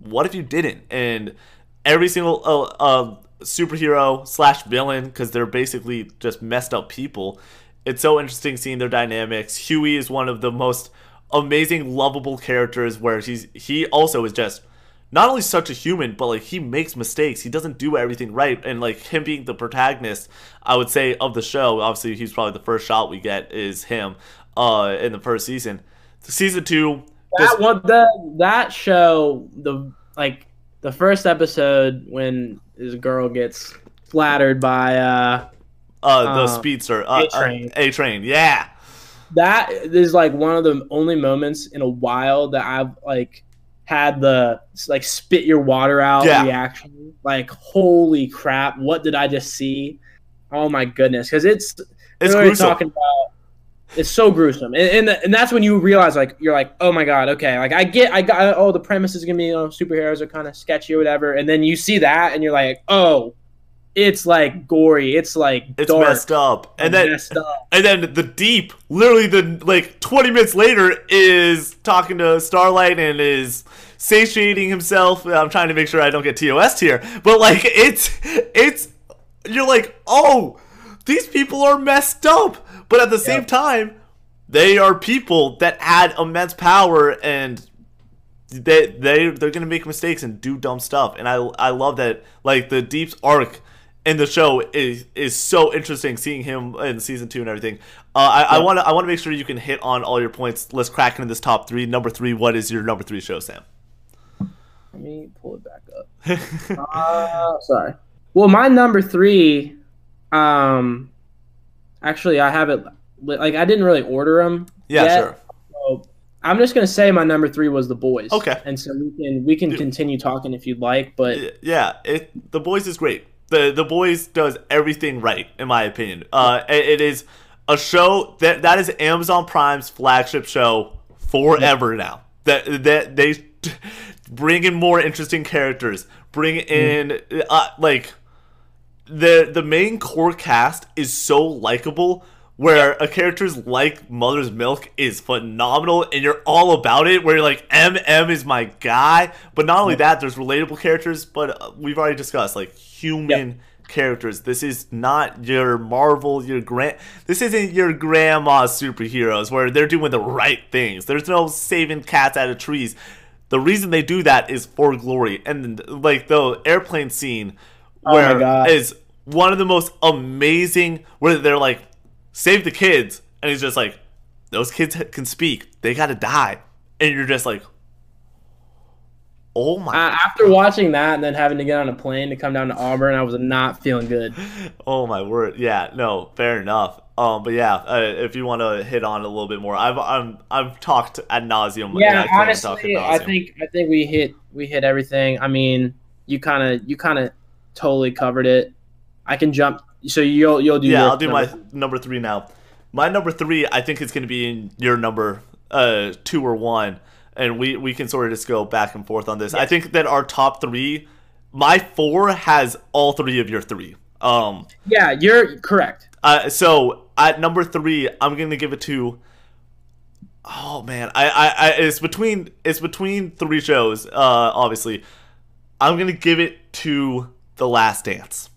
what if you didn't? And every single uh, uh, superhero slash villain, because they're basically just messed up people. It's so interesting seeing their dynamics. Huey is one of the most amazing, lovable characters, where he's he also is just not only such a human, but like he makes mistakes. He doesn't do everything right, and like him being the protagonist, I would say of the show. Obviously, he's probably the first shot we get is him uh, in the first season. Season two, That one, the that show, the like the first episode when this girl gets flattered by uh uh, the uh, speedster, uh, A-Train. A train, yeah. that is like one of the only moments in a while that I've like had the like spit your water out Yeah. reaction. Like holy crap, what did I just see? Oh my goodness, because it's It's we're gruesome. talking about it's so gruesome, and, and and that's when you realize like you're like oh my god, okay, like I get I got oh the premise is gonna be you know superheroes are kind of sketchy or whatever, and then you see that and you're like oh. It's like gory. It's like It's messed up, and then messed up. [laughs] and then the deep, literally the like twenty minutes later is talking to Starlight and is satiating himself. I'm trying to make sure I don't get TOS here, but like it's it's you're like oh these people are messed up, but at the same Yep. time they are people that had immense power and they they they're gonna make mistakes and do dumb stuff and i i love that like the deep's arc in the show is is so interesting seeing him in season two and everything uh, i i want to i want to make sure you can hit on all your points let's crack into this top three number three what is your number three show sam Let me pull it back up. [laughs] uh, sorry. Well, my number three, um, actually, I have it. Like, I didn't really order them. yeah yet, sure So I'm just gonna say my number three was the boys. Okay. And so we can we can continue talking if you'd like, but yeah it the boys is great the the boys does everything right in my opinion uh it, it is a show that that is amazon prime's flagship show forever now that that they bring in more interesting characters bring in uh, like the the main core cast is so likable where a character's like Mother's Milk is phenomenal and you're all about it where you're like MM is my guy. But not only that there's relatable characters but uh, we've already discussed like human characters. This is not your Marvel your grand this isn't your grandma's superheroes where they're doing the right things. There's no saving cats out of trees. The reason they do that is for glory. And like the airplane scene Oh my where God. is one of the most amazing where they're like save the kids. And he's just like those kids can speak. They gotta die. And you're just like oh my uh, after watching that and then having to get on a plane to come down to Auburn, I was not feeling good. [laughs] oh my word. Yeah no fair enough. Um but yeah uh, if you want to hit on a little bit more i've i'm i've talked ad nauseum. Yeah, I can't talk ad honestly, I think I think we hit we hit everything. I mean, you kind of you kind of totally covered it. I can jump. So you'll you'll do. yeah i'll do number- my number three now my number three i think is going to be in your number uh two or one and we we can sort of just go back and forth on this i think that our top three my four has all three of your three um Yeah, you're correct. uh so at number three i'm gonna give it to oh man i i, I it's between it's between three shows uh obviously i'm gonna give it to the last dance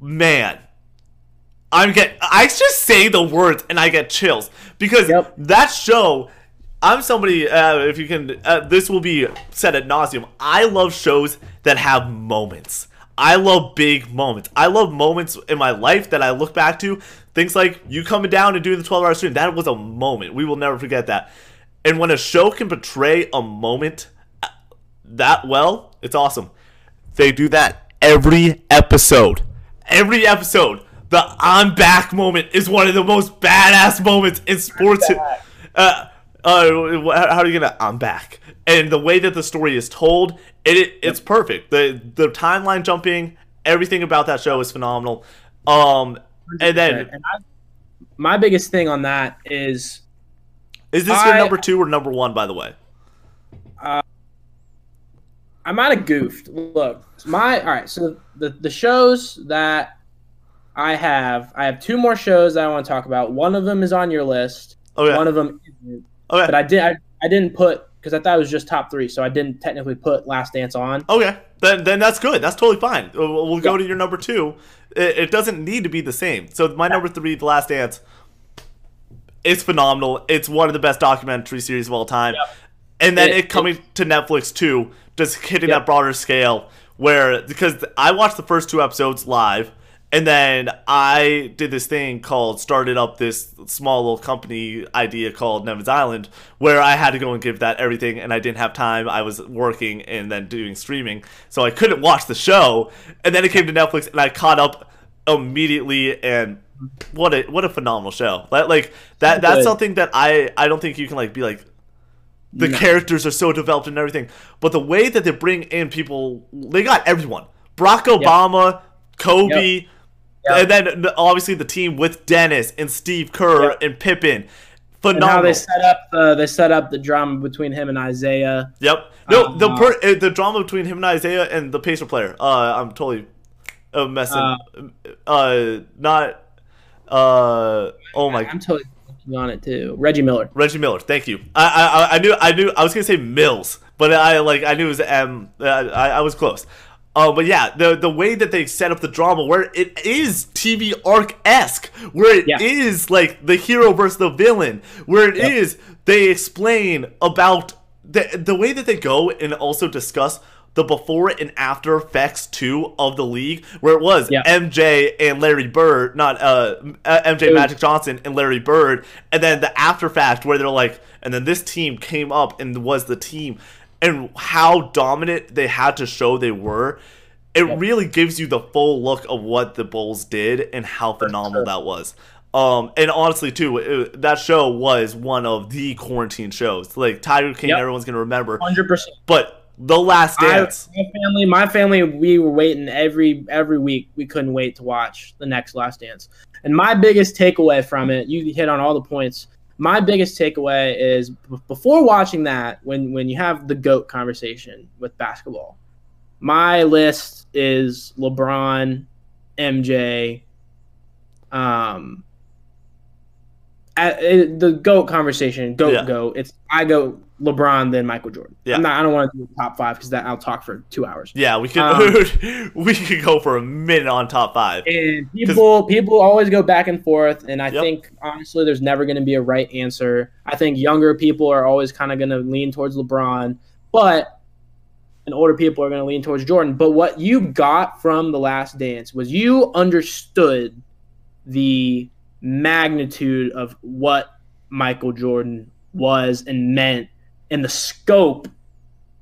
man I'm get I just say the words and I get chills because Yep. that show. I'm somebody. Uh, if you can, uh, this will be said at nauseum. I love shows that have moments. I love big moments. I love moments in my life that I look back to. Things like you coming down and doing the 12 hour stream. That was a moment. We will never forget that. And when a show can portray a moment uh, that well, it's awesome. They do that every episode. Every episode. The I'm back moment is one of the most badass moments in sports. Uh, uh, how are you gonna? I'm back. And the way that the story is told, it, it it's perfect. the The timeline jumping, everything about that show is phenomenal. Um, and then And I, my biggest thing on that is is this your number two or number one? By the way, I might have goofed. Look, my all right. So the the shows that I have, I have two more shows that I want to talk about. One of them is on your list. Oh, okay, One of them isn't. Oh, okay, But I did. I, I didn't put because I thought it was just top three, so I didn't technically put Last Dance on. okay. Then then that's good. That's totally fine. Uh, we'll, we'll go to your number two. It, it doesn't need to be the same. So my number three, The Last Dance, is phenomenal. It's one of the best documentary series of all time. Yep. and then It- it, coming to Netflix too, just hitting Yep. that broader scale. Where because I watched the first two episodes live, and then I did this thing called started up this small little company idea called Nevins Island, where I had to go and give that everything, and I didn't have time. I was working and then doing streaming, so I couldn't watch the show. And then it came to Netflix, and I caught up immediately and. What a what a phenomenal show! Like that that's something that I I don't think you can like be like the No. characters are so developed and everything. But the way that they bring in people, they got everyone. Barack Obama, Kobe, Yep. and then obviously the team with Dennis and Steve Kerr Yep. and Pippen. And how they set up the they set up the drama between him and Isaiah. Yep. No, the Uh, per, uh, the drama between him and Isaiah and the Pacer player. Uh, I'm totally uh, messing. Uh, Uh, not. Uh, oh my. I'm totally blanking on it too. Reggie Miller. Reggie Miller. Thank you. I, I I knew I knew I was gonna say Mills, but I like I knew it was M. Uh, I I was close. Uh, but yeah, the the way that they set up the drama, where it is TV arc esque, where it is Yeah. like the hero versus the villain, where it is Yep. they explain about the the way that they go and also discuss the before and after effects too of the league, where it was Yeah. MJ and Larry Bird, not uh uh, MJ was- Magic Johnson and Larry Bird, and then the after fact where they're like, and then this team came up and was the team, and how dominant they had to show they were. It Yep. really gives you the full look of what the Bulls did and how phenomenal sure. that was. Um, and honestly, too, it, that show was one of the quarantine shows. Like Tiger King, Yep. everyone's gonna remember, Hundred percent. but The Last Dance. My family, my family, we were waiting every every week. We couldn't wait to watch the next Last Dance. And my biggest takeaway from it, you hit on all the points. My biggest takeaway is b- before watching that, when when you have the goat conversation with basketball, my list is LeBron, MJ, um, at, it- the goat conversation, goat Yeah. goat. It's I go LeBron than Michael Jordan. Yeah. Not, I don't want to do top five because that I'll talk for two hours. yeah, we could Um, [laughs] we could go for a minute on top five. And people people always go back and forth, and I Yep. think honestly, there's never going to be a right answer. I think younger people are always kind of going to lean towards LeBron, but and older people are going to lean towards Jordan. But what you got from the Last Dance was you understood the magnitude of what Michael Jordan was and meant, and the scope,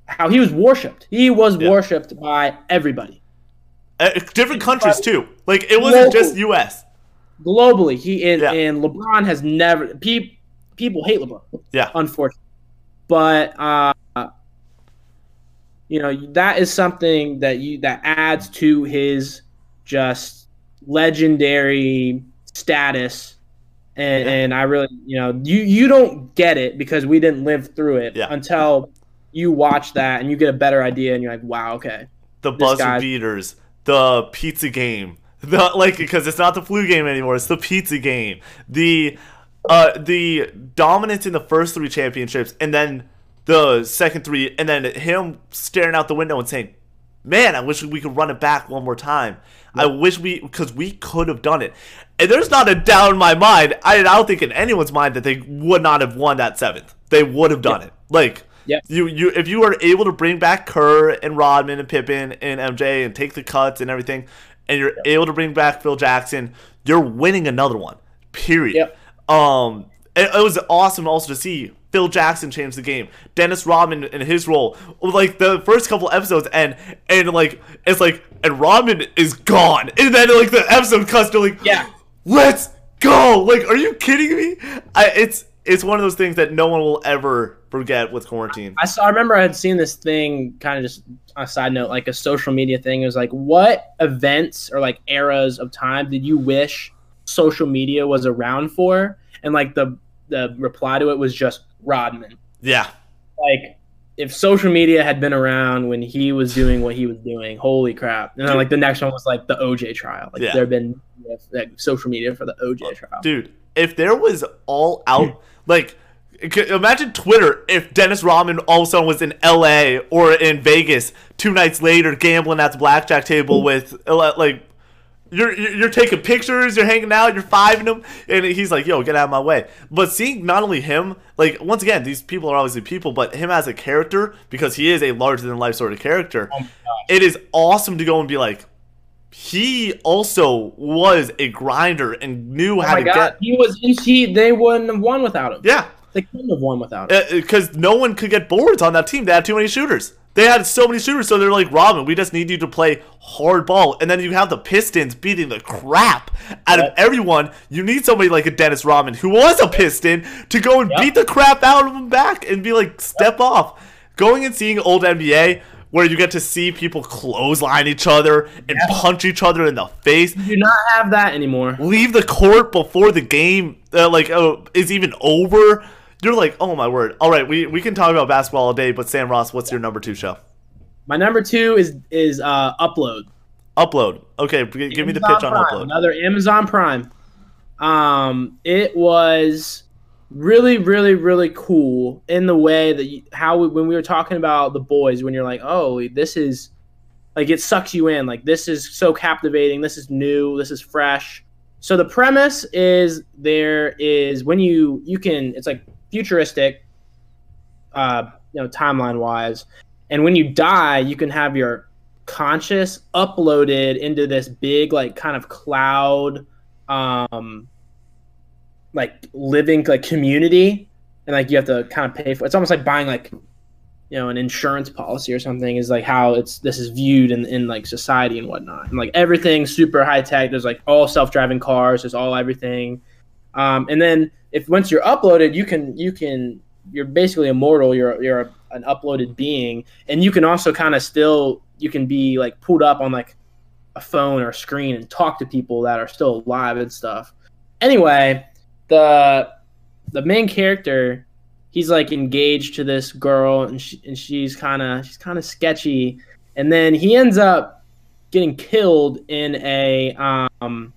how he was worshipped. He was Yeah. worshipped by everybody. Uh, different countries too. Like it wasn't just U.S. globally he and, Yeah. and lebron has never pe- people hate lebron Yeah. unfortunately but uh you know that is something that you that adds to his just legendary status and Yeah. and i really you know you you don't get it because we didn't live through it Yeah. until you watch that and you get a better idea and you're like wow okay the buzzer beaters, the pizza game, [laughs] the like because it's not the flu game anymore. It's the pizza game. The uh the dominance in the first three championships, and then the second three, and then him staring out the window and saying, man, I wish we could run it back one more time. I wish we because we could have done it. And there's not a doubt in my mind. I, I don't think in anyone's mind that they would not have won that seventh. They would have done it. Like Yeah. you, you if you were able to bring back Kerr and Rodman and Pippen and MJ and take the cuts and everything, and you're able to bring back Phil Jackson, you're winning another one. Period. Um, it, it was awesome also to see Phil Jackson changed the game. Dennis Rodman in his role, like the first couple episodes, and and like it's like and Rodman is gone, and then like the episode cuts to like Yeah. let's go. Like, are you kidding me? I, it's it's one of those things that no one will ever forget with quarantine. I saw. I remember I had seen this thing, kind of just on a side note, like a social media thing. It was like, what events or like eras of time did you wish social media was around for? And like the the reply to it was just Rodman. Yeah, Like, if social media had been around when he was doing what he was doing, holy crap! And then like the next one was like the OJ trial. Like Yeah. there had been like, social media for the OJ trial. dude. If there was all out, like, imagine Twitter if Dennis Rodman all of a sudden was in L.A. or in Vegas two nights later gambling at the blackjack table with uh, like. You're, you're you're taking pictures, you're hanging out, you're fiving him, and he's like, "Yo, get out of my way." But seeing not only him, like once again, these people are obviously people, but him as a character because he is a larger than life sort of character. Oh it is awesome to go and be like, he also was a grinder and knew Oh how my to god, get. he was. He they wouldn't have won without him. Yeah, They couldn't have won without it because no one could get boards on that team. They had too many shooters. They had so many shooters, so they're like, Robin, we just need you to play hard ball. And then you have the Pistons beating the crap out of everyone. You need somebody like a Dennis Rodman, who was a Piston, to go and Yep. beat the crap out of them back and be like, step off. Going and seeing old NBA, where you get to see people clothesline each other and Yeah. punch each other in the face. You do not have that anymore. leave the court before the game uh, like uh, is even over. You're like, oh my word! All right, we, we can talk about basketball all day, but Sam Ross, what's your number two show? My number two is is uh, Upload. Upload. Okay, give me the pitch on Upload. Another Amazon Prime. Um, it was really, really, really cool in the way that you, how we, when we were talking about the boys, when you're like, oh, this is like it sucks you in. Like this is so captivating. This is new. This is fresh. So the premise is there is when you you can it's like futuristic, uh, you know, timeline wise, and when you die, you can have your conscious uploaded into this big like kind of cloud um like living like community. And like you have to kind of pay for it's almost like buying like you know an insurance policy or something is like how it's this is viewed in, in like society and whatnot. And like everything's super high tech. There's like all self-driving cars. There's all everything um, and then if once you're uploaded you can you can you're basically immortal. You're you're a, an uploaded being. And you can also kind of still you can be like pulled up on like a phone or a screen and talk to people that are still alive and stuff. Anyway the the main character he's like engaged to this girl and she, and she's kind of she's kind of sketchy. And then he ends up getting killed in a um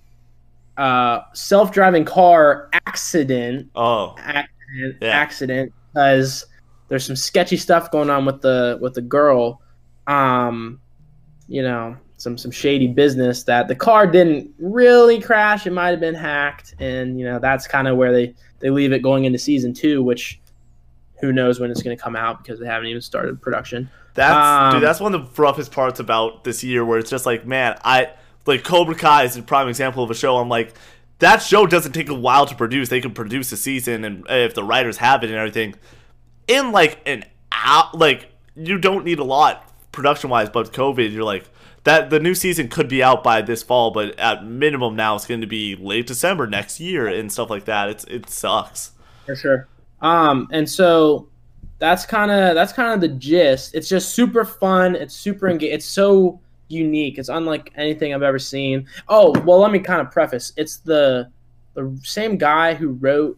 uh self-driving car accident. Oh, accident Yeah. accident because there's some sketchy stuff going on with the with the girl. Um you know some some shady business that the car didn't really crash. It might have been hacked. And you know that's kind of where they they leave it going into season two which who knows when it's going to come out because they haven't even started production. That's Um, dude. That's one of the roughest parts about this year, where it's just like, man, I like Cobra Kai is a prime example of a show. I'm like, that show doesn't take a while to produce. They can produce a season, and if the writers have it and everything, in like an out, like you don't need a lot production wise. But COVID, you're like that. The new season could be out by this fall, but at minimum now it's going to be late December next year and stuff like that. It's it sucks. for sure. Um, and so that's kind of that's kind of the gist. It's just super fun. It's super engaged. It's so unique. It's unlike anything I've ever seen. Oh well, let me kind of preface. It's the the same guy who wrote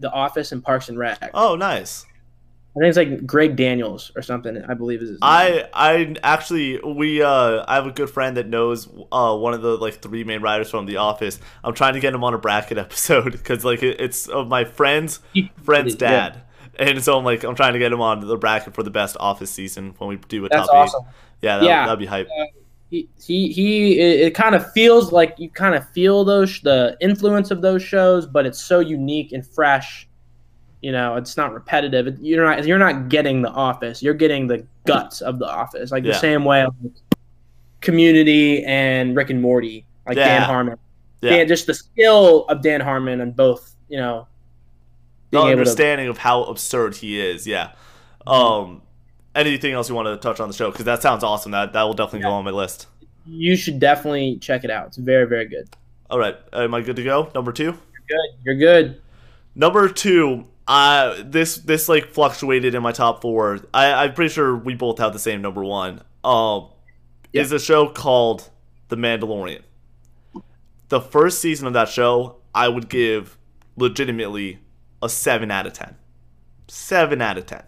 The Office and Parks and Rec. Oh, nice. I think it's like Greg Daniels or something. I believe is his name. I I actually we uh I have a good friend that knows uh one of the like three main writers from The Office. I'm trying to get him on a bracket [laughs] episode because like it, it's of my friend's [laughs] friend's Yeah. dad, and so I'm like I'm trying to get him on the bracket for the best Office season when we do a That's top awesome. Yeah, that, Yeah. that'd be hype. he he, he it, it kind of feels like you kind of feel those the influence of those shows but it's so unique and fresh you know it's not repetitive It- you're not you're not getting the office you're getting the guts of the office like Yeah. the same way like community and rick and morty like Yeah. dan harmon Yeah. Dan, just the skill of dan harmon and both you know the able to understanding of how absurd he is. Yeah. Um, anything else you want to touch on the show? Because that sounds awesome. That that will definitely go on my list. you should definitely check it out it's very very good All right, am I good to go? Number two. good you're good Number two. Uh, this this like fluctuated in my top four. I, I'm pretty sure we both have the same number one. Um, Yeah. is a show called The Mandalorian. The first season of that show, I would give legitimately a seven out of ten. Seven out of ten.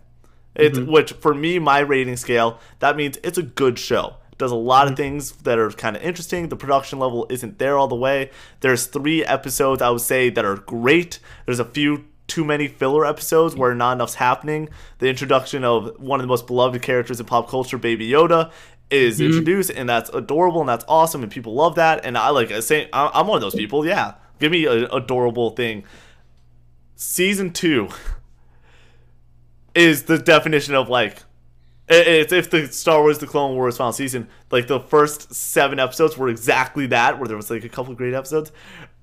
It's Mhm. which for me, my rating scale, that means it's a good show. It does a lot of things that are kind of interesting. The production level isn't there all the way. There's three episodes I would say that are great. There's a few too many filler episodes where not enough's happening. The introduction of one of the most beloved characters in pop culture, Baby Yoda, is Mhm. introduced, and that's adorable and that's awesome, and people love that. And I like I say, I'm one of those people. Yeah, give me an adorable thing. Season two [laughs] is the definition of like it's if the Star Wars: The Clone Wars final season, like the first seven episodes were exactly that, where there was like a couple great episodes,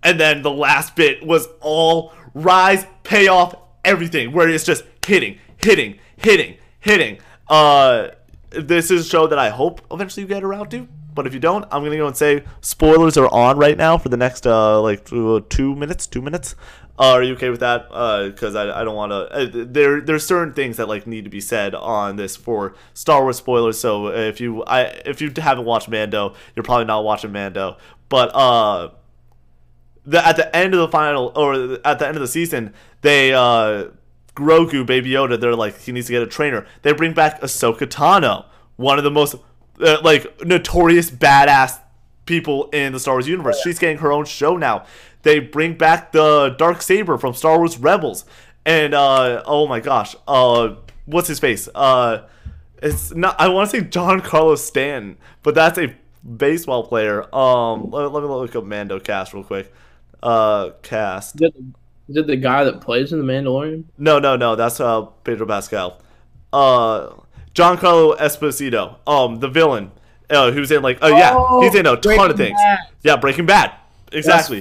and then the last bit was all rise, payoff, everything, where it's just hitting, hitting, hitting, hitting. Uh, this is a show that I hope eventually you get around to. But if you don't, I'm gonna go and say spoilers are on right now for the next uh like two, two minutes, two minutes. Uh, are you okay with that? Because I, I don't want to. Uh, there there's certain things that like need to be said on this for Star Wars spoilers. So if you I if you haven't watched Mando, you're probably not watching Mando. But uh, the at the end of the final or at the end of the season, they uh Grogu, Baby Yoda, they're like he needs to get a trainer. They bring back Ahsoka Tano, one of the most uh, like notorious badass people in the Star Wars universe. She's getting her own show now. They bring back the dark saber from Star Wars Rebels, and uh, oh my gosh, uh, what's his face? Uh, it's not. I want to say Giancarlo Stanton, but that's a baseball player. Um, let, let me look up Mando cast real quick. Uh, cast. Is it, is it the guy that plays in the Mandalorian? No, no, no. That's uh Pedro Pascal. Uh, Giancarlo Esposito. Um, the villain. Uh, who's in like oh yeah, Oh, he's in a ton of things. Bad. Yeah, Breaking Bad. Exactly.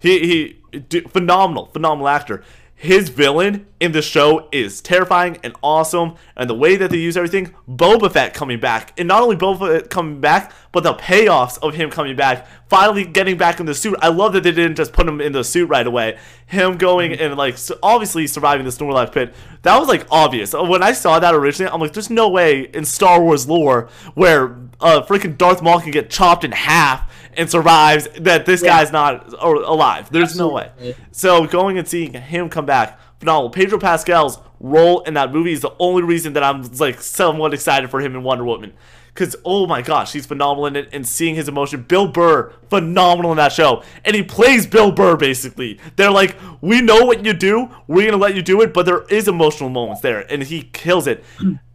He he, d- phenomenal, phenomenal actor. His villain in the show is terrifying and awesome, and the way that they use everything. Boba Fett coming back, and not only Boba Fett coming back, but the payoffs of him coming back, finally getting back in the suit. I love that they didn't just put him in the suit right away. Him going and like so obviously surviving the Snorlax pit. That was like obvious. When I saw that originally, I'm like, there's no way in Star Wars lore where uh freaking Darth Maul can get chopped in half and survives that this Yeah. guy's not alive. There's no way. So going and seeing him come back, phenomenal. Pedro Pascal's role in that movie is the only reason that I'm like somewhat excited for him in Wonder Woman. Cause oh my gosh, he's phenomenal in it, and seeing his emotion. Bill Burr, phenomenal in that show, and he plays Bill Burr basically. They're like, we know what you do, we're gonna let you do it, but there is emotional moments there, and he kills it.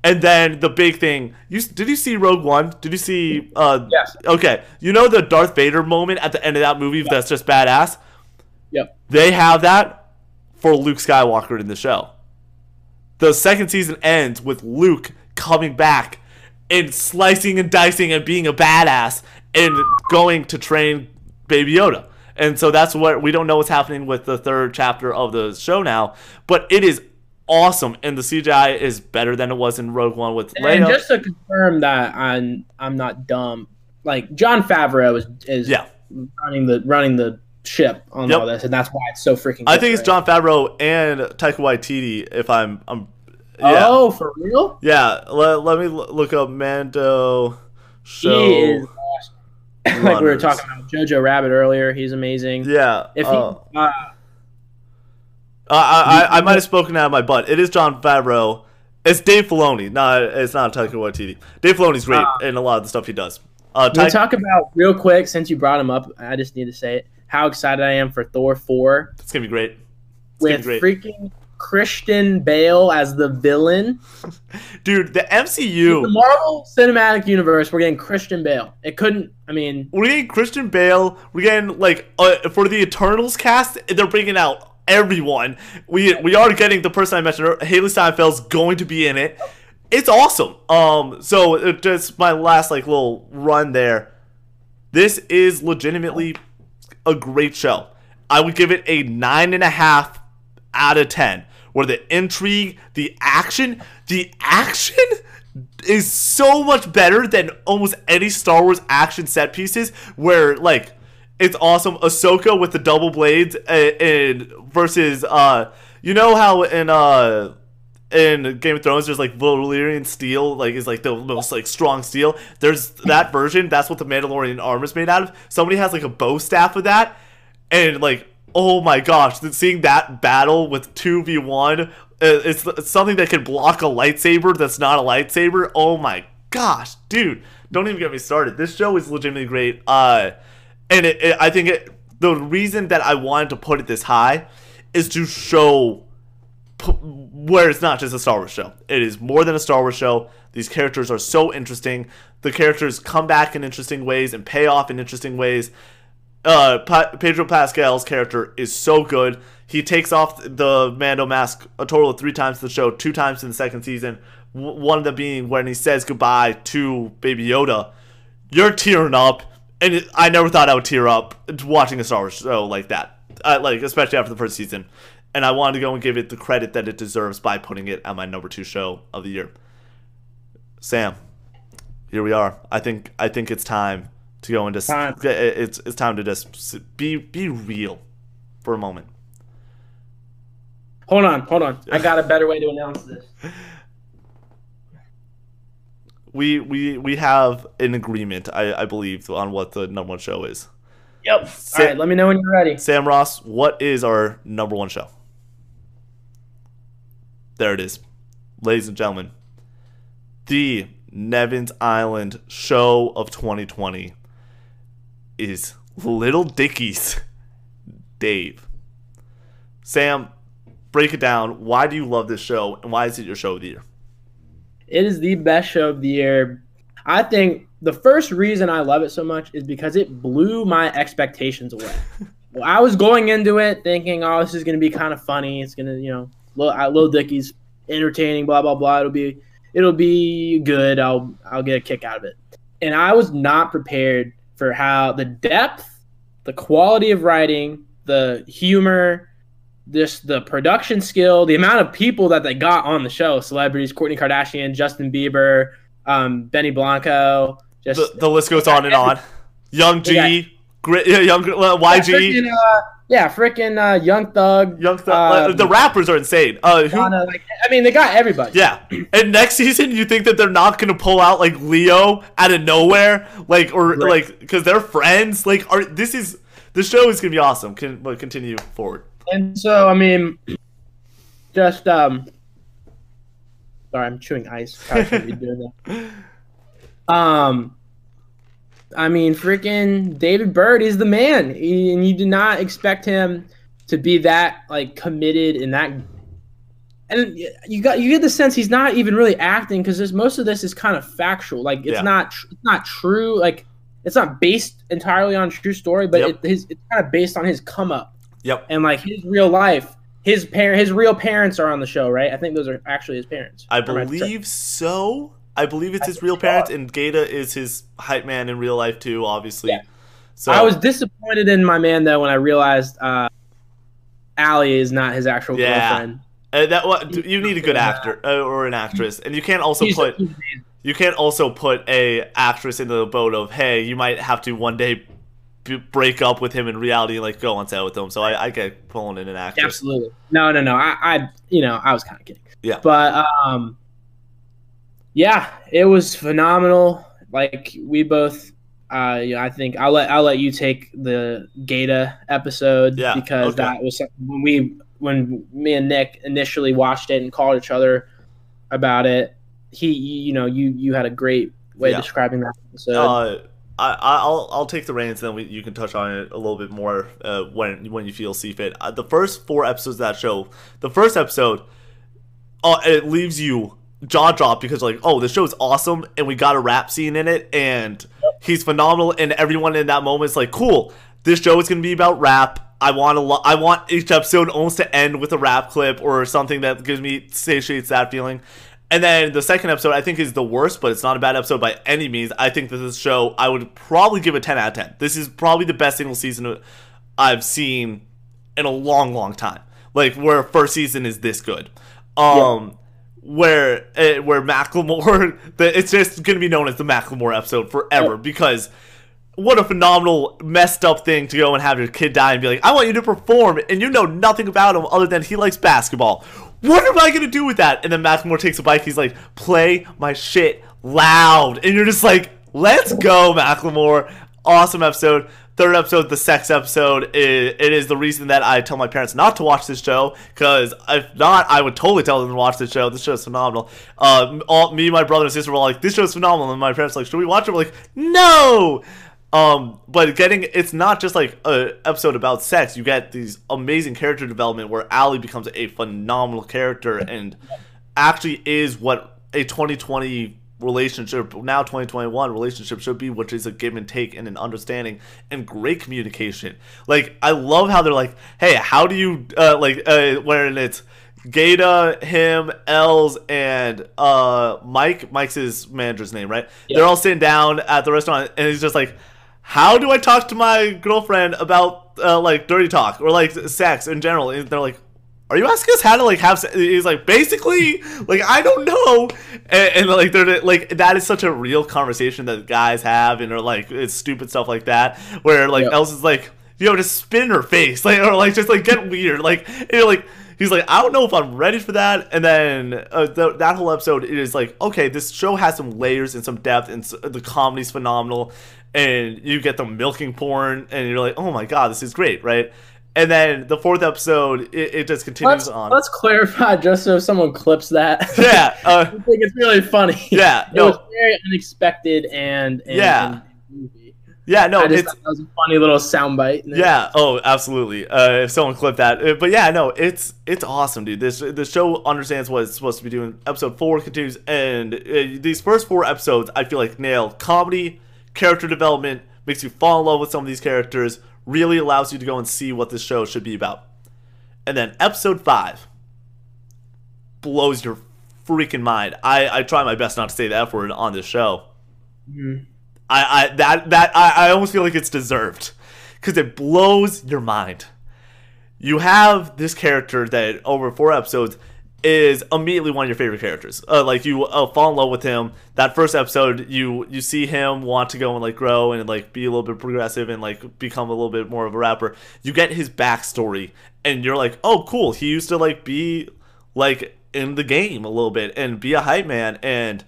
And then the big thing, you did you see Rogue One? Did you see? Uh, Yes. Okay, you know the Darth Vader moment at the end of that movie that's just badass. Yep. They have that for Luke Skywalker in the show. The second season ends with Luke coming back and slicing and dicing and being a badass and going to train Baby Yoda. And so that's what we don't know what's happening with the third chapter of the show now, but it is awesome and the CGI is better than it was in Rogue One with And just to confirm that I'm I'm not dumb, like Jon Favreau is is Yeah. running the running the ship on Yep. all this, and that's why it's so freaking. I think it's right? Jon Favreau and Taika Waititi if I'm I'm yeah. Oh, for real? Yeah, let, let me look up Mando show. He is awesome. [laughs] like we were talking about Jojo Rabbit earlier. He's amazing. Yeah. If he, uh, uh, I, I, I might have spoken out of my butt. It is Jon Favreau. It's Dave Filoni. No, it's not Taika Waititi. Dave Filoni's great Ah. in a lot of the stuff he does. Uh, Can we talk about real quick since you brought him up? I just need to say it. How excited I am for Thor four it's gonna be great. It's with be great. freaking Christian Bale as the villain. [laughs] Dude, the MCU, The Marvel Cinematic Universe, we're getting Christian Bale. It couldn't. I mean, We're getting Christian Bale. We're getting like uh, for the Eternals cast. They're bringing out everyone. We we are getting the person I mentioned. Hailee Steinfeld's going to be in it. It's awesome. Um, so it just my last like little run there. This is legitimately a great show. I would give it a nine and a half out of ten. Where the intrigue, the action, the action is so much better than almost any Star Wars action set pieces. Where like it's awesome, Ahsoka with the double blades uh, and versus uh, you know how in uh in Game of Thrones, there's like Valyrian steel, like is like the most like strong steel. There's that version. That's what the Mandalorian armor is made out of. Somebody has like a bow staff of that, and like oh my gosh, seeing that battle with two v one, it's, it's something that can block a lightsaber that's not a lightsaber. Oh my gosh, dude, don't even get me started. This show is legitimately great. Uh, and it, it, I think it, the reason that I wanted to put it this high is to show p- where it's not just a Star Wars show. It is more than a Star Wars show. These characters are so interesting. The characters come back in interesting ways and pay off in interesting ways. Uh, pa- Pedro Pascal's character is so good. He takes off the Mando mask a total of three times in the show, two times in the second season. W- one of them being when he says goodbye to Baby Yoda. You're tearing up, and it, I never thought I would tear up watching a Star Wars show like that. Uh, like especially after the first season, and I wanted to go and give it the credit that it deserves by putting it at my number two show of the year. Sam, here we are. I think I think it's time to go into Time. it's it's time to just be be real for a moment. hold on, hold on. I [laughs] got a better way to announce this. We we we have an agreement, I, I believe, on what the number one show is. Yep. Sit- All right, let me know when you're ready. Sam Ross, what is our number one show? There it is. Ladies and gentlemen, the Nevins Island show of 2020 is Little Dicky's Dave. Sam, break it down. Why do you love this show and why is it your show of the year? It is the best show of the year. I think the first reason I love it so much is because it blew my expectations away. [laughs] well, I was going into it thinking, oh, this is going to be kind of funny. It's going to, you know, Lil, Lil Dicky's entertaining, blah blah blah. It'll be, it'll be good. I'll, I'll get a kick out of it. And I was not prepared for how the depth, the quality of writing, the humor, this the production skill, the amount of people that they got on the show, celebrities, Kourtney Kardashian, Justin Bieber, um, Benny Blanco, just The, the list goes on and on. [laughs] Young G, Yeah. Gri- uh, Young uh, yeah, YG, freaking, uh, yeah, freaking uh, Young Thug, Young Th- um, the rappers are insane. Uh, who, Donna, like I mean, they got everybody. Yeah, and next season you think that they're not gonna pull out like Leo out of nowhere, like or Right. like because they're friends. Like, are this is the show is gonna be awesome. Can but continue forward. And so, I mean, just um, sorry, I'm chewing ice. Probably doing that. [laughs] Um, I mean, freaking David Burd is the man, He- and you did not expect him to be that like committed and that. And you got you get the sense he's not even really acting because most of this is kind of factual. Like it's Yeah. not tr- it's not true. Like it's not based entirely on true story, but Yep. it, his, it's kind of based on his come up Yep. and like his real life. His parent, his real parents are on the show, right? I think those are actually his parents. I Or am tripping? believe so. I believe it's I his real parents, and Gata is his hype man in real life too. Obviously. Yeah. So I was disappointed in my man though when I realized uh, Allie is not his actual Yeah. girlfriend. uh, that what you need a good actor uh, or an actress, and you can't also He's- put he's you can't also put a actress into the boat of hey you might have to one day b- break up with him in reality and like go on set with him so i, I get pulling in an actress Absolutely. No, no, no. I, I you know, I was kind of kidding. Yeah. But um, yeah, it was phenomenal. Like we both, uh, yeah, I think I'll let I'll let you take the Gata episode Yeah, because okay. that was when we when me and Nick initially watched it and called each other about it. He, you know, you you had a great way Yeah. of describing that episode. uh, I, I'll I'll take the reins, and then we, you can touch on it a little bit more uh, when when you feel see fit. Uh, the first four episodes of that show, the first episode, uh, it leaves you jaw dropped because like, oh, the show is awesome, and we got a rap scene in it, and he's phenomenal, and everyone in that moment is like, cool, this show is gonna be about rap. I want a lo- I want each episode almost to end with a rap clip or something that gives me satiates that feeling. And then the second episode, I think, is the worst, but it's not a bad episode by any means. I think that this show, I would probably give a 10 out of 10. This is probably the best single season I've seen in a long, long time. Like, where first season is this good. Um, yeah. Where uh, where Macklemore, [laughs] it's just going to be known as the Macklemore episode forever yeah. because what a phenomenal messed up thing to go and have your kid die and be like, I want you to perform, and you know nothing about him other than he likes basketball what am I gonna do with that? And then Macklemore takes a bike. He's like, play my shit loud, and you're just like, let's go, Macklemore. Awesome episode. Third episode, the sex episode, it, is the reason that I tell my parents not to watch this show. Because if not, I would totally tell them to watch this show. This show is phenomenal. Uh, all, me, my brother, and sister were all like, "This show is phenomenal," and my parents were like, "Should we watch it?" We're like, "No." Um, but getting it's not just like a episode about sex. You get these amazing character development where Allie becomes a phenomenal character and actually is what a 2020 relationship now 2021 relationship should be which is a give and take and an understanding and great communication like i love how they're like hey how do you uh like uh when it's Gata, him, Els, and uh Mike. Mike's his manager's name, right? Yeah. They're all sitting down at the restaurant, and he's just like, how do I talk to my girlfriend about uh, like dirty talk or like sex in general? And they're like, are you asking us how to like have? Sex? He's like, basically, like I don't know, and, and, like they're like that is such a real conversation that guys have, and are like it's stupid stuff like that, where like yep. Els is like, you know, just spin her face, [laughs] like or like just like get weird, like you're like he's like, I don't know if I'm ready for that. And then uh, the, that whole episode is like, okay, this show has some layers and some depth, and the comedy's phenomenal and you get the milking porn, and you're like, oh my god, this is great, right? And then the fourth episode, it, it just continues let's, on. Let's clarify, just so someone clips that. [laughs] Yeah, uh, [laughs] I think it's really funny. Yeah, it no. was very unexpected and, and yeah. And yeah, no, I just that was a funny little soundbite. Yeah, oh, absolutely. Uh, if someone clipped that, uh, but yeah, no, it's it's awesome, dude. This the show understands what it's supposed to be doing. Episode four continues, and uh, these first four episodes, I feel like nail comedy, character development, makes you fall in love with some of these characters, really allows you to go and see what this show should be about. And then episode five blows your freaking mind. I, I try my best not to say the F word on this show. Mm-hmm. I, I that that I, I almost feel like it's deserved. Because it blows your mind. You have this character that over four episodes is immediately one of your favorite characters. Uh, like you uh, fall in love with him. That first episode, you you see him want to go and like grow and like be a little bit progressive and like become a little bit more of a rapper. You get his backstory, and you're like, oh, cool. He used to like be like in the game a little bit and be a hype man, and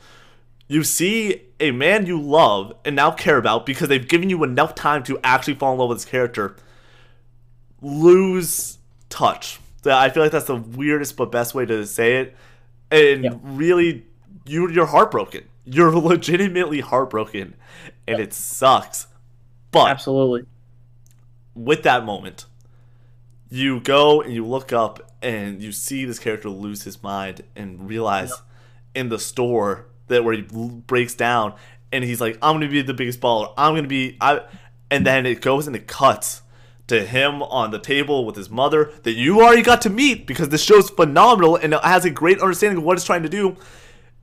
you see a man you love and now care about because they've given you enough time to actually fall in love with his character. Lose touch I feel like that's the weirdest but best way to say it. And yep. really, you you're heartbroken. You're [laughs] legitimately heartbroken, and yep. it sucks. But absolutely, with that moment, you go and you look up and you see this character lose his mind and realize yep. in the store that where he breaks down and he's like, "I'm gonna be the biggest baller. I'm gonna be I," and then it goes and it cuts to him on the table with his mother that you already got to meet because this show's phenomenal and it has a great understanding of what it's trying to do.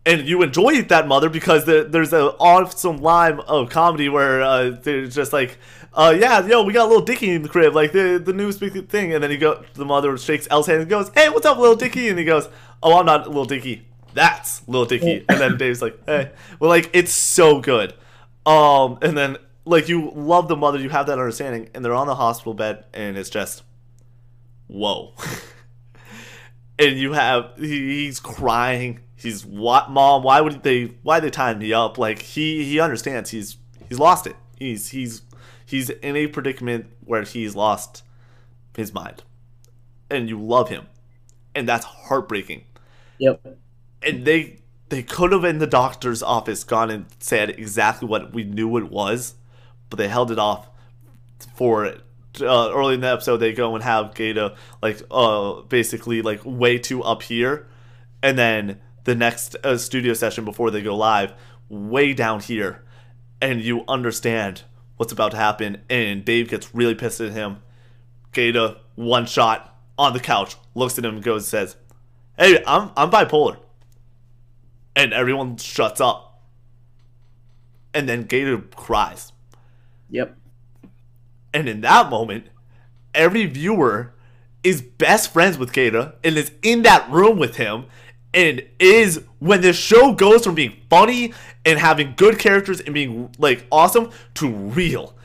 And you enjoy that mother because the, there's an awesome line of comedy where uh, they're just like, uh, yeah, yo, we got a little Dicky in the crib, like the the new thing. And then he go, the mother shakes El's hand and goes, hey, what's up, little Dicky? And he goes, oh, I'm not little Dicky. That's little Dicky. And then Dave's like, hey, well, like it's so good. Um, and then like you love the mother, you have that understanding, and they're on the hospital bed, and it's just, whoa. [laughs] and you have he, he's crying. He's what, mom? Why would they? Why they tie me up? Like he he understands. He's he's lost it. He's he's he's in a predicament where he's lost his mind, and you love him, and that's heartbreaking. Yep. And they they could have in the doctor's office gone and said exactly what we knew it was but they held it off for uh, early in the episode. They go and have Gata like uh basically like way too up here, and then the next uh, studio session before they go live, way down here, and you understand what's about to happen. And Dave gets really pissed at him. Gata one shot on the couch, looks at him and goes and says, "Hey, I'm I'm bipolar," and everyone shuts up. And then Gata cries. Yep. And in that moment, every viewer is best friends with Gata and is in that room with him and is when the show goes from being funny and having good characters and being like awesome to real.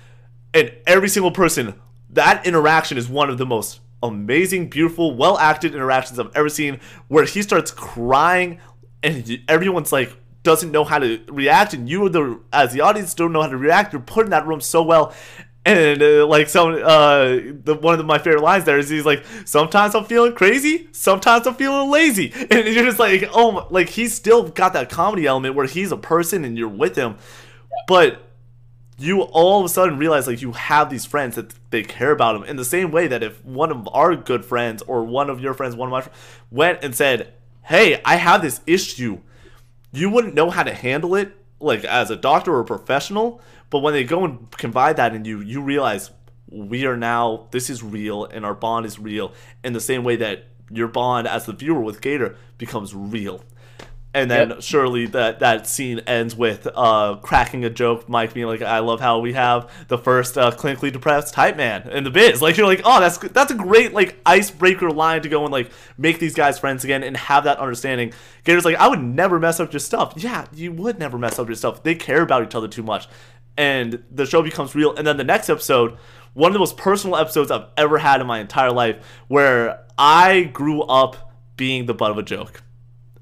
And every single person, that interaction is one of the most amazing, beautiful, well acted interactions I've ever seen where he starts crying and everyone's like doesn't know how to react and you the as the audience don't know how to react. You're put in that room so well. And uh, like some uh the one of my favorite lines there is he's like sometimes i'm feeling crazy sometimes i'm feeling lazy. [laughs] And you're just like oh my, like he's still got that comedy element where he's a person and you're with him. But you all of a sudden realize like you have these friends that they care about him in the same way that if one of our good friends or one of your friends one of my friends went and said hey i have this issue you wouldn't know how to handle it like as a doctor or a professional but when they go and confide that in you you realize we are now this is real and our bond is real in the same way that your bond as the viewer with Gata becomes real and then Yep. surely that that scene ends with uh cracking a joke mike being like i love how we have the first uh, clinically depressed hype man in the biz. Like you're like oh that's that's a great like icebreaker line to go and like make these guys friends again and have that understanding. Gata's like i would never mess up your stuff. Yeah you would never mess up your stuff. They care about each other too much. And the show becomes real. And then the next episode one of the most personal episodes i've ever had in my entire life where i grew up being the butt of a joke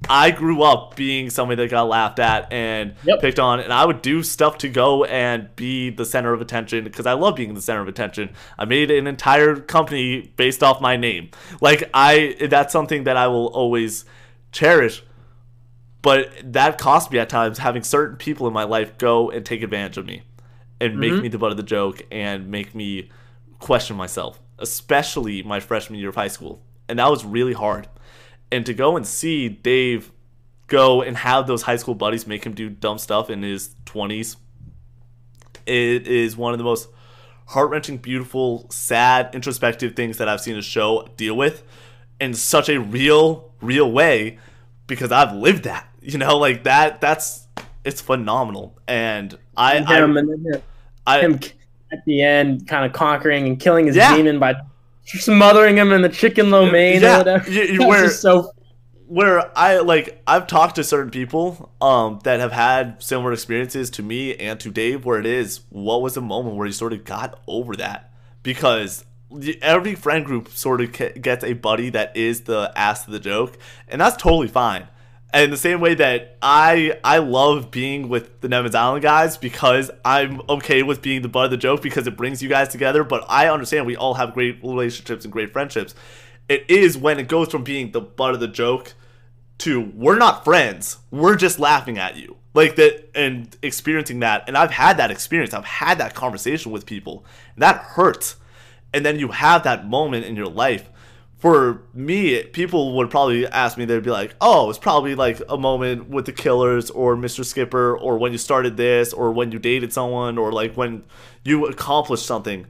I grew up being somebody that got laughed at and Yep. picked on, and I would do stuff to go and be the center of attention because I love being the center of attention. I made an entire company based off my name. Like I, that's something that I will always cherish. But that cost me at times having certain people in my life go and take advantage of me and make Mhm. me the butt of the joke and make me question myself, especially my freshman year of high school. And that was really hard. And to go and see Dave go and have those high school buddies make him do dumb stuff in his 20s, it is one of the most heart wrenching, beautiful, sad, introspective things that I've seen a show deal with in such a real, real way because I've lived that. You know, like that, that's, it's phenomenal. And I, And him, I, and him, I, him at the end, kind of conquering and killing his Yeah. demon by smothering him in the chicken lo mein Yeah, or whatever. you- you- [laughs] That was where- so where I like I've talked to certain people um that have had similar experiences to me and to Dave where it is what was the moment where you sort of got over that because every friend group sort of gets a buddy that is the ass of the joke and that's totally fine and the same way that I I love being with the Nevins Island guys because I'm okay with being the butt of the joke because it brings you guys together. But I understand we all have great relationships and great friendships. It is when it goes from being the butt of the joke to we're not friends. We're just laughing at you. Like that and experiencing that. And I've had that experience. I've had that conversation with people. And that hurts. And then you have that moment in your life. For me, people would probably ask me, they'd be like, oh, it's probably like a moment with the killers or Mr. Skipper or when you started this or when you dated someone or like when you accomplished something.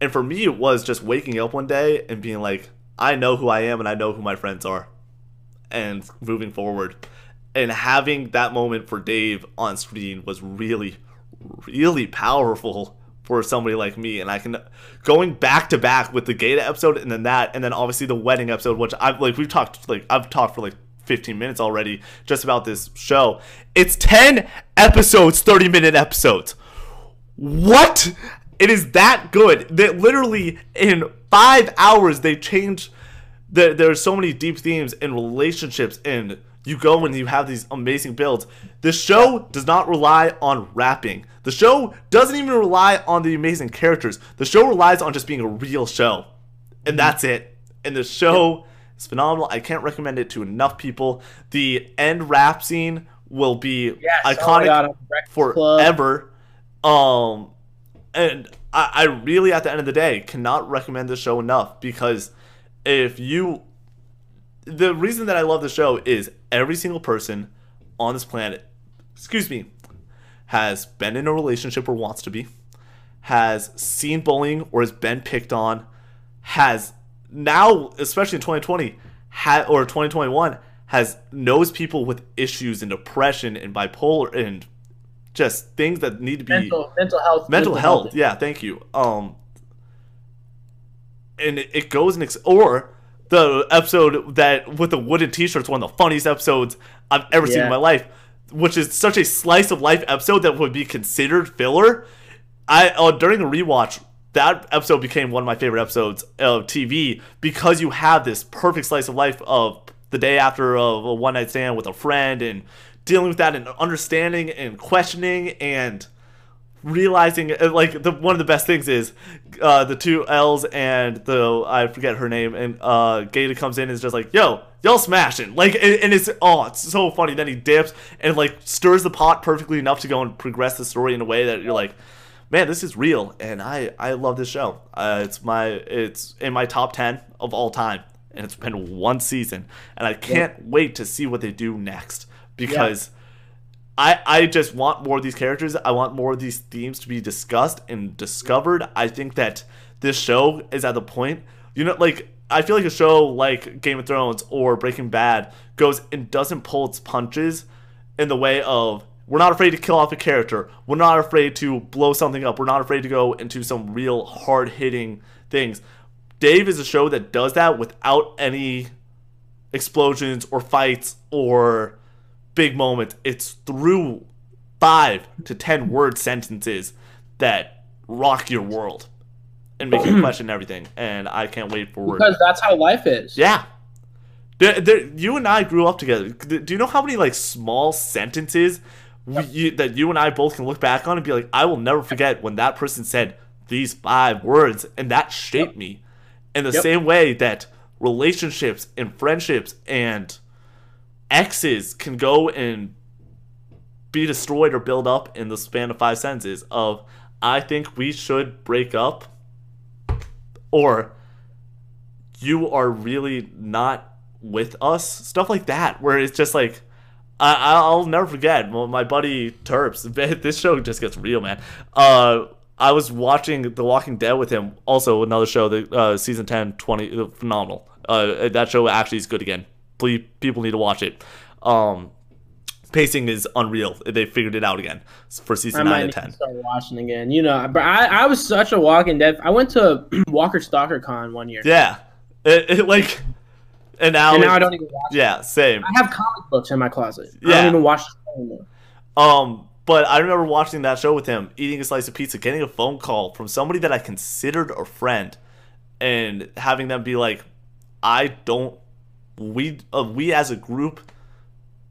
And for me, it was just waking up one day and being like, I know who I am and I know who my friends are and moving forward. And having that moment for Dave on screen was really, really powerful for somebody like me. And I can going back to back with the Gata episode and then that, and then obviously the wedding episode, which I've like we've talked like I've talked for like 15 minutes already just about this show. It's 10 episodes, 30 minute episodes. What? It is that good that literally in five hours they changed. There, there are so many deep themes and relationships, and you go and you have these amazing builds. The show does not rely on rapping. The show doesn't even rely on the amazing characters. The show relies on just being a real show, and that's it. And the show is phenomenal. I can't recommend it to enough people. The end rap scene will be yes, oh iconic Club. forever. Um, and I, I really, at the end of the day, cannot recommend the show enough because if you, the reason that I love the show is every single person on this planet, excuse me, has been in a relationship or wants to be, has seen bullying or has been picked on, has now, especially in 2020, ha- or 2021, has knows people with issues and depression and bipolar and just things that need to be mental mental health. mental health. Yeah, thank you. Um, and it, it goes and ex- or the episode that with the wooden T-shirts, one of the funniest episodes I've ever seen in my life, which is such a slice of life episode that would be considered filler. I uh, during a rewatch. That episode became one of my favorite episodes of TV because you have this perfect slice of life of the day after a, a one night stand with a friend and dealing with that and understanding and questioning and realizing uh, like the one of the best things is uh the two L's and the I forget her name and uh Gata comes in and is just like yo y'all smashing. Like and, and it's oh it's so funny. Then he dips and like stirs the pot perfectly enough to go and progress the story in a way that you're like man this is real and I I love this show. Uh it's my it's in my top 10 of all time and it's been one season and I can't wait to see what they do next because I, I just want more of these characters. I want more of these themes to be discussed and discovered. I think that this show is at the point, you know, like I feel like a show like Game of Thrones or Breaking Bad goes and doesn't pull its punches in the way of we're not afraid to kill off a character. We're not afraid to blow something up. We're not afraid to go into some real hard hitting things. Dave is a show that does that without any explosions or fights or big moments. It's through five to ten word sentences that rock your world and make you [clears throat] question everything. And I can't wait for because that's how life is. yeah. There, there, you and I grew up together. Do you know how many like small sentences we, you, that you and I both can look back on and be like, I will never forget when that person said these five words, and that shaped me. In the Yep. same way that relationships and friendships and exes can go and be destroyed or build up in the span of five sentences of I think we should break up or you are really not with us stuff like that where it's just like I, I'll never forget my buddy Terps. [laughs] This show just gets real, man. Uh, I was watching The Walking Dead with him. Also, another show the uh, season 10, 20, uh, phenomenal. Uh, that show actually is good again. Please, people need to watch it. Um, pacing is unreal. They figured it out again for I season nine and ten. start watching again. You know, but I, I was such a Walking Dead. I went to [clears throat] Walker Stalker Con one year, Yeah, it, it, like, and now, and now I don't even watch. yeah, same. I have comic books in my closet. I Yeah. don't even watch the show anymore. Um, but I remember watching that show with him, eating a slice of pizza, getting a phone call from somebody that I considered a friend, and having them be like, "I don't, we, uh, we as a group,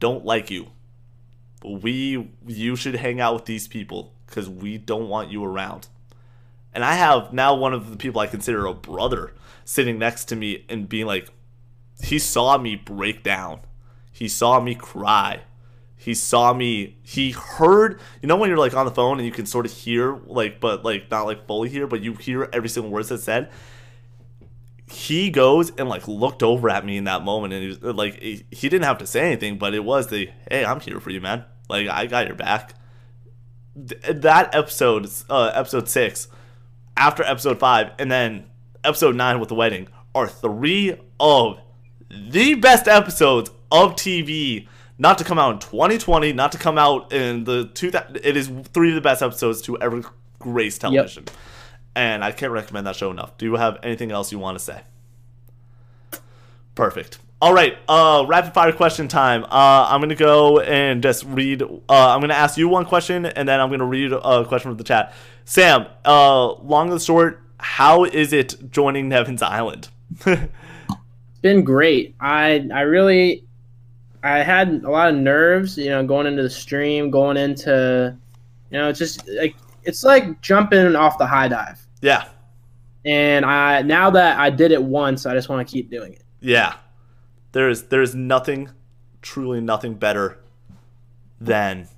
don't like you. We, you should hang out with these people because we don't want you around." And I have now one of the people I consider a brother sitting next to me and being like, he saw me break down. He saw me cry. He saw me. He heard. You know when you're like on the phone and you can sort of hear, like, but like not like fully hear, but you hear every single word that's said. He goes and like looked over at me in that moment, and he was like, he, he didn't have to say anything, but it was the, hey, I'm here for you, man. Like I got your back. Th- that episode, uh, episode six, after episode five, and then episode nine with the wedding are three of the best episodes of TV. Not to come out in 2020, not to come out in the two. It is three of the best episodes to ever grace television, and I can't recommend that show enough. Do you have anything else you want to say? Perfect. All right, uh, rapid fire question time. Uh, I'm gonna go and just read. Uh, I'm gonna ask you one question, and then I'm gonna read a question from the chat. Sam, uh, long and short, how is it joining Nevin's Island? It's been great. I I really I had a lot of nerves, you know, going into the stream, going into you know, it's just like it's like jumping off the high dive. Yeah, And I now that I did it once, I just want to keep doing it. yeah. There is there is nothing, truly nothing better than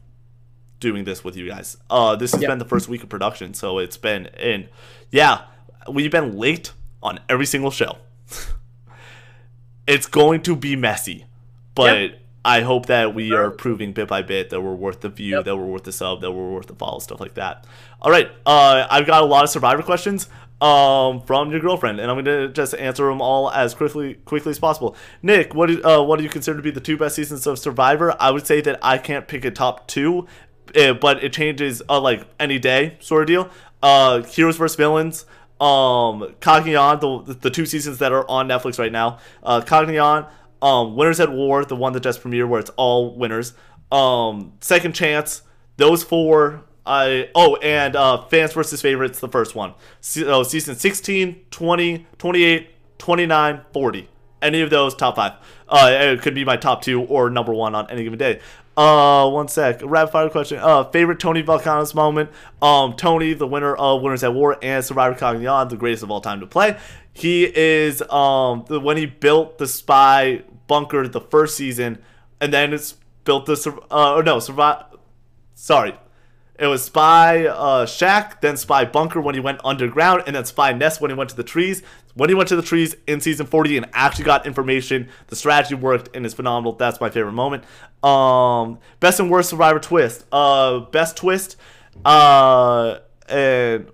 doing this with you guys. Uh, this has Yeah. been the first week of production, so it's been in yeah, we've been late on every single show. [laughs] it's going to be messy, but Yep. I hope that we are proving bit by bit that we're worth the view, Yep. that we're worth the sub, that we're worth the follow, stuff like that. All right, uh, I've got a lot of Survivor questions um, from your girlfriend, and I'm gonna just answer them all as quickly quickly as possible. Nick, what do, uh, what do you consider to be the two best seasons of Survivor? I would say that I can't pick a top two, uh, but it changes uh, like any day sort of deal. Uh, Heroes vs Villains, um, Cagayan, the the two seasons that are on Netflix right now. Uh, Cagayan, um, Winners at War, the one that just premiered where it's all winners. Um, Second Chance, those four. I oh and uh, fans versus favorites, the first one. Se- oh, season 16, 20, 28, 29, 40. Any of those top five. Uh, it could be my top two or number one on any given day. Uh, one sec. Rapid fire question. Uh, favorite Tony Vlachos moment. Um, Tony, the winner of Winners at War and Survivor Cagayan, the greatest of all time to play. He is um the when he built the spy bunker the first season, and then it's built the uh no survive. Sorry, it was Spy uh, Shack, then Spy Bunker when he went underground, and then Spy Nest when he went to the trees. When he went to the trees in season 40 and actually got information, the strategy worked and is phenomenal. That's my favorite moment. Um, best and worst Survivor twist. Uh, best twist. Uh, and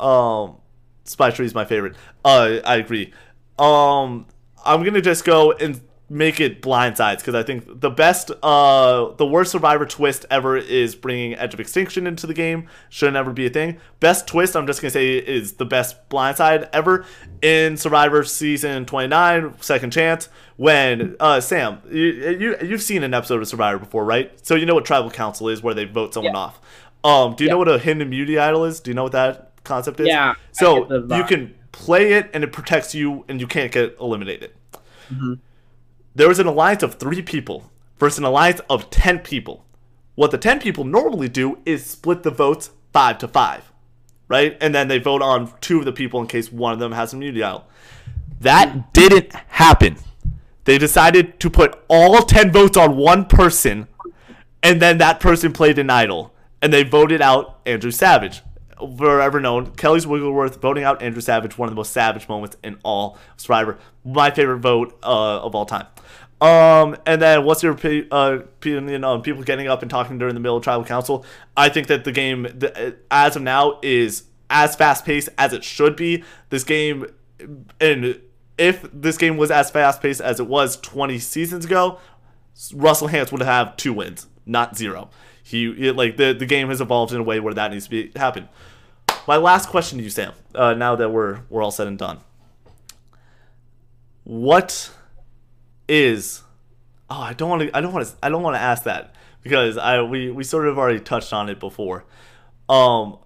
um, Spy Tree is my favorite. Uh, I agree. Um, I'm gonna just go and make it blindsides because I think the best, uh, the worst Survivor twist ever is bringing Edge of Extinction into the game. Should never be a thing. Best twist, I'm just gonna say, is the best blindside ever in Survivor season 29, Second Chance. When uh, Sam, you, you you've seen an episode of Survivor before, right? So you know what Tribal Council is, where they vote someone Yeah. off. Um, do you Yeah. know what a hidden immunity idol is? Do you know what that concept is? Yeah, So get the vibe. you can play it and it protects you and you can't get eliminated. Mhm. There was an alliance of three people versus an alliance of 10 people. What the 10 people normally do is split the votes five to five, right? And then they vote on two of the people in case one of them has immunity idol. That didn't happen. They decided to put all 10 votes on one person and then that person played an idol, and they voted out Andrew Savage, forever known. Kelly's Wentworth voting out Andrew Savage, one of the most savage moments in all Survivor. My favorite vote uh, of all time. Um, and then what's your uh, opinion on people getting up and talking during the middle of tribal council? I think that the game, the, as of now, is as fast paced as it should be. This game, and if this game was as fast paced as it was 20 seasons ago, Russell Hantz would have two wins, not zero. He it, like the the game has evolved in a way where that needs to be happen. My last question to you, Sam. Uh, now that we're we're all said and done, what is? Oh, I don't want to. I don't want to. I don't want to ask that because I we we sort of already touched on it before. Um,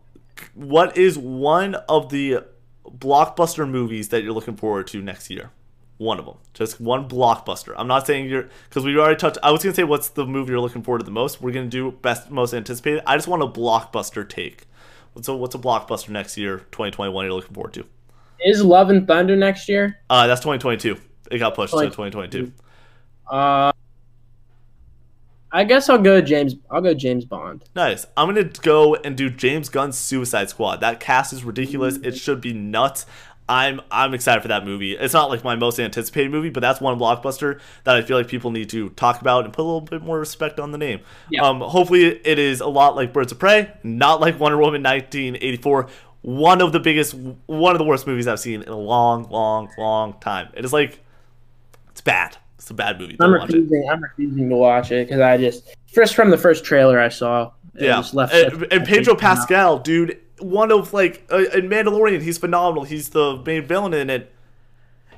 what is one of the blockbuster movies that you're looking forward to next year? One of them, just one blockbuster. I'm not saying you're because we already touched. I was gonna say what's the movie you're looking forward to the most. We're gonna do best, most anticipated. I just want a blockbuster take. What's a what's a blockbuster next year, 2021? You're looking forward to? Is Love and Thunder next year? Uh, that's 2022. It got pushed to 2022. Uh, I guess I'll go James. I'll go James Bond. Nice. I'm gonna go and do James Gunn's Suicide Squad. That cast is ridiculous. It should be nuts. I'm I'm excited for that movie. It's not like my most anticipated movie, but that's one blockbuster that I feel like people need to talk about and put a little bit more respect on the name. Yeah. Um, hopefully it is a lot like Birds of Prey, not like Wonder Woman 1984. One of the biggest, one of the worst movies I've seen in a long, long, long time. It is like, it's bad. It's a bad movie. I'm Don't watch it. refusing. I'm refusing to watch it because I just first from the first trailer I saw. it Yeah, just left and, and Pedro Pascal, dude, one of like uh, in Mandalorian, he's phenomenal. He's the main villain in it.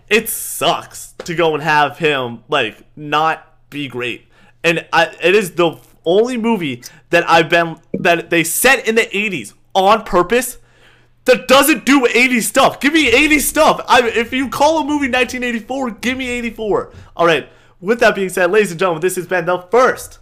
It sucks to go and have him like not be great, and I, it is the only movie that I've been that they set in the '80s on purpose that doesn't do 80s stuff. Give me 80s stuff. I, if you call a movie 1984, give me 84. All right. With that being said, ladies and gentlemen, this has been the first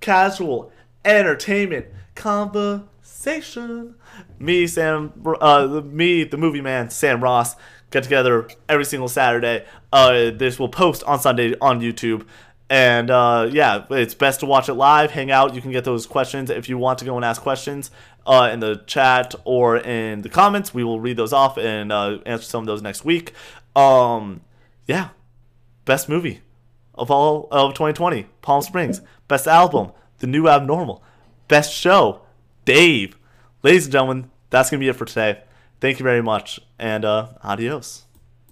casual entertainment conversation. Me, Sam, uh, me, the movie man, Sam Ross, get together every single Saturday. Uh, this will post on Sunday on YouTube. And uh, yeah, it's best to watch it live, hang out. You can get those questions if you want to go and ask questions uh, in the chat or in the comments. We will read those off and uh, answer some of those next week. Um, yeah, best movie of all of 2020, Palm Springs. Best album, The New Abnormal. Best show, Dave. Ladies and gentlemen, that's gonna be it for today. Thank you very much, and uh, adios.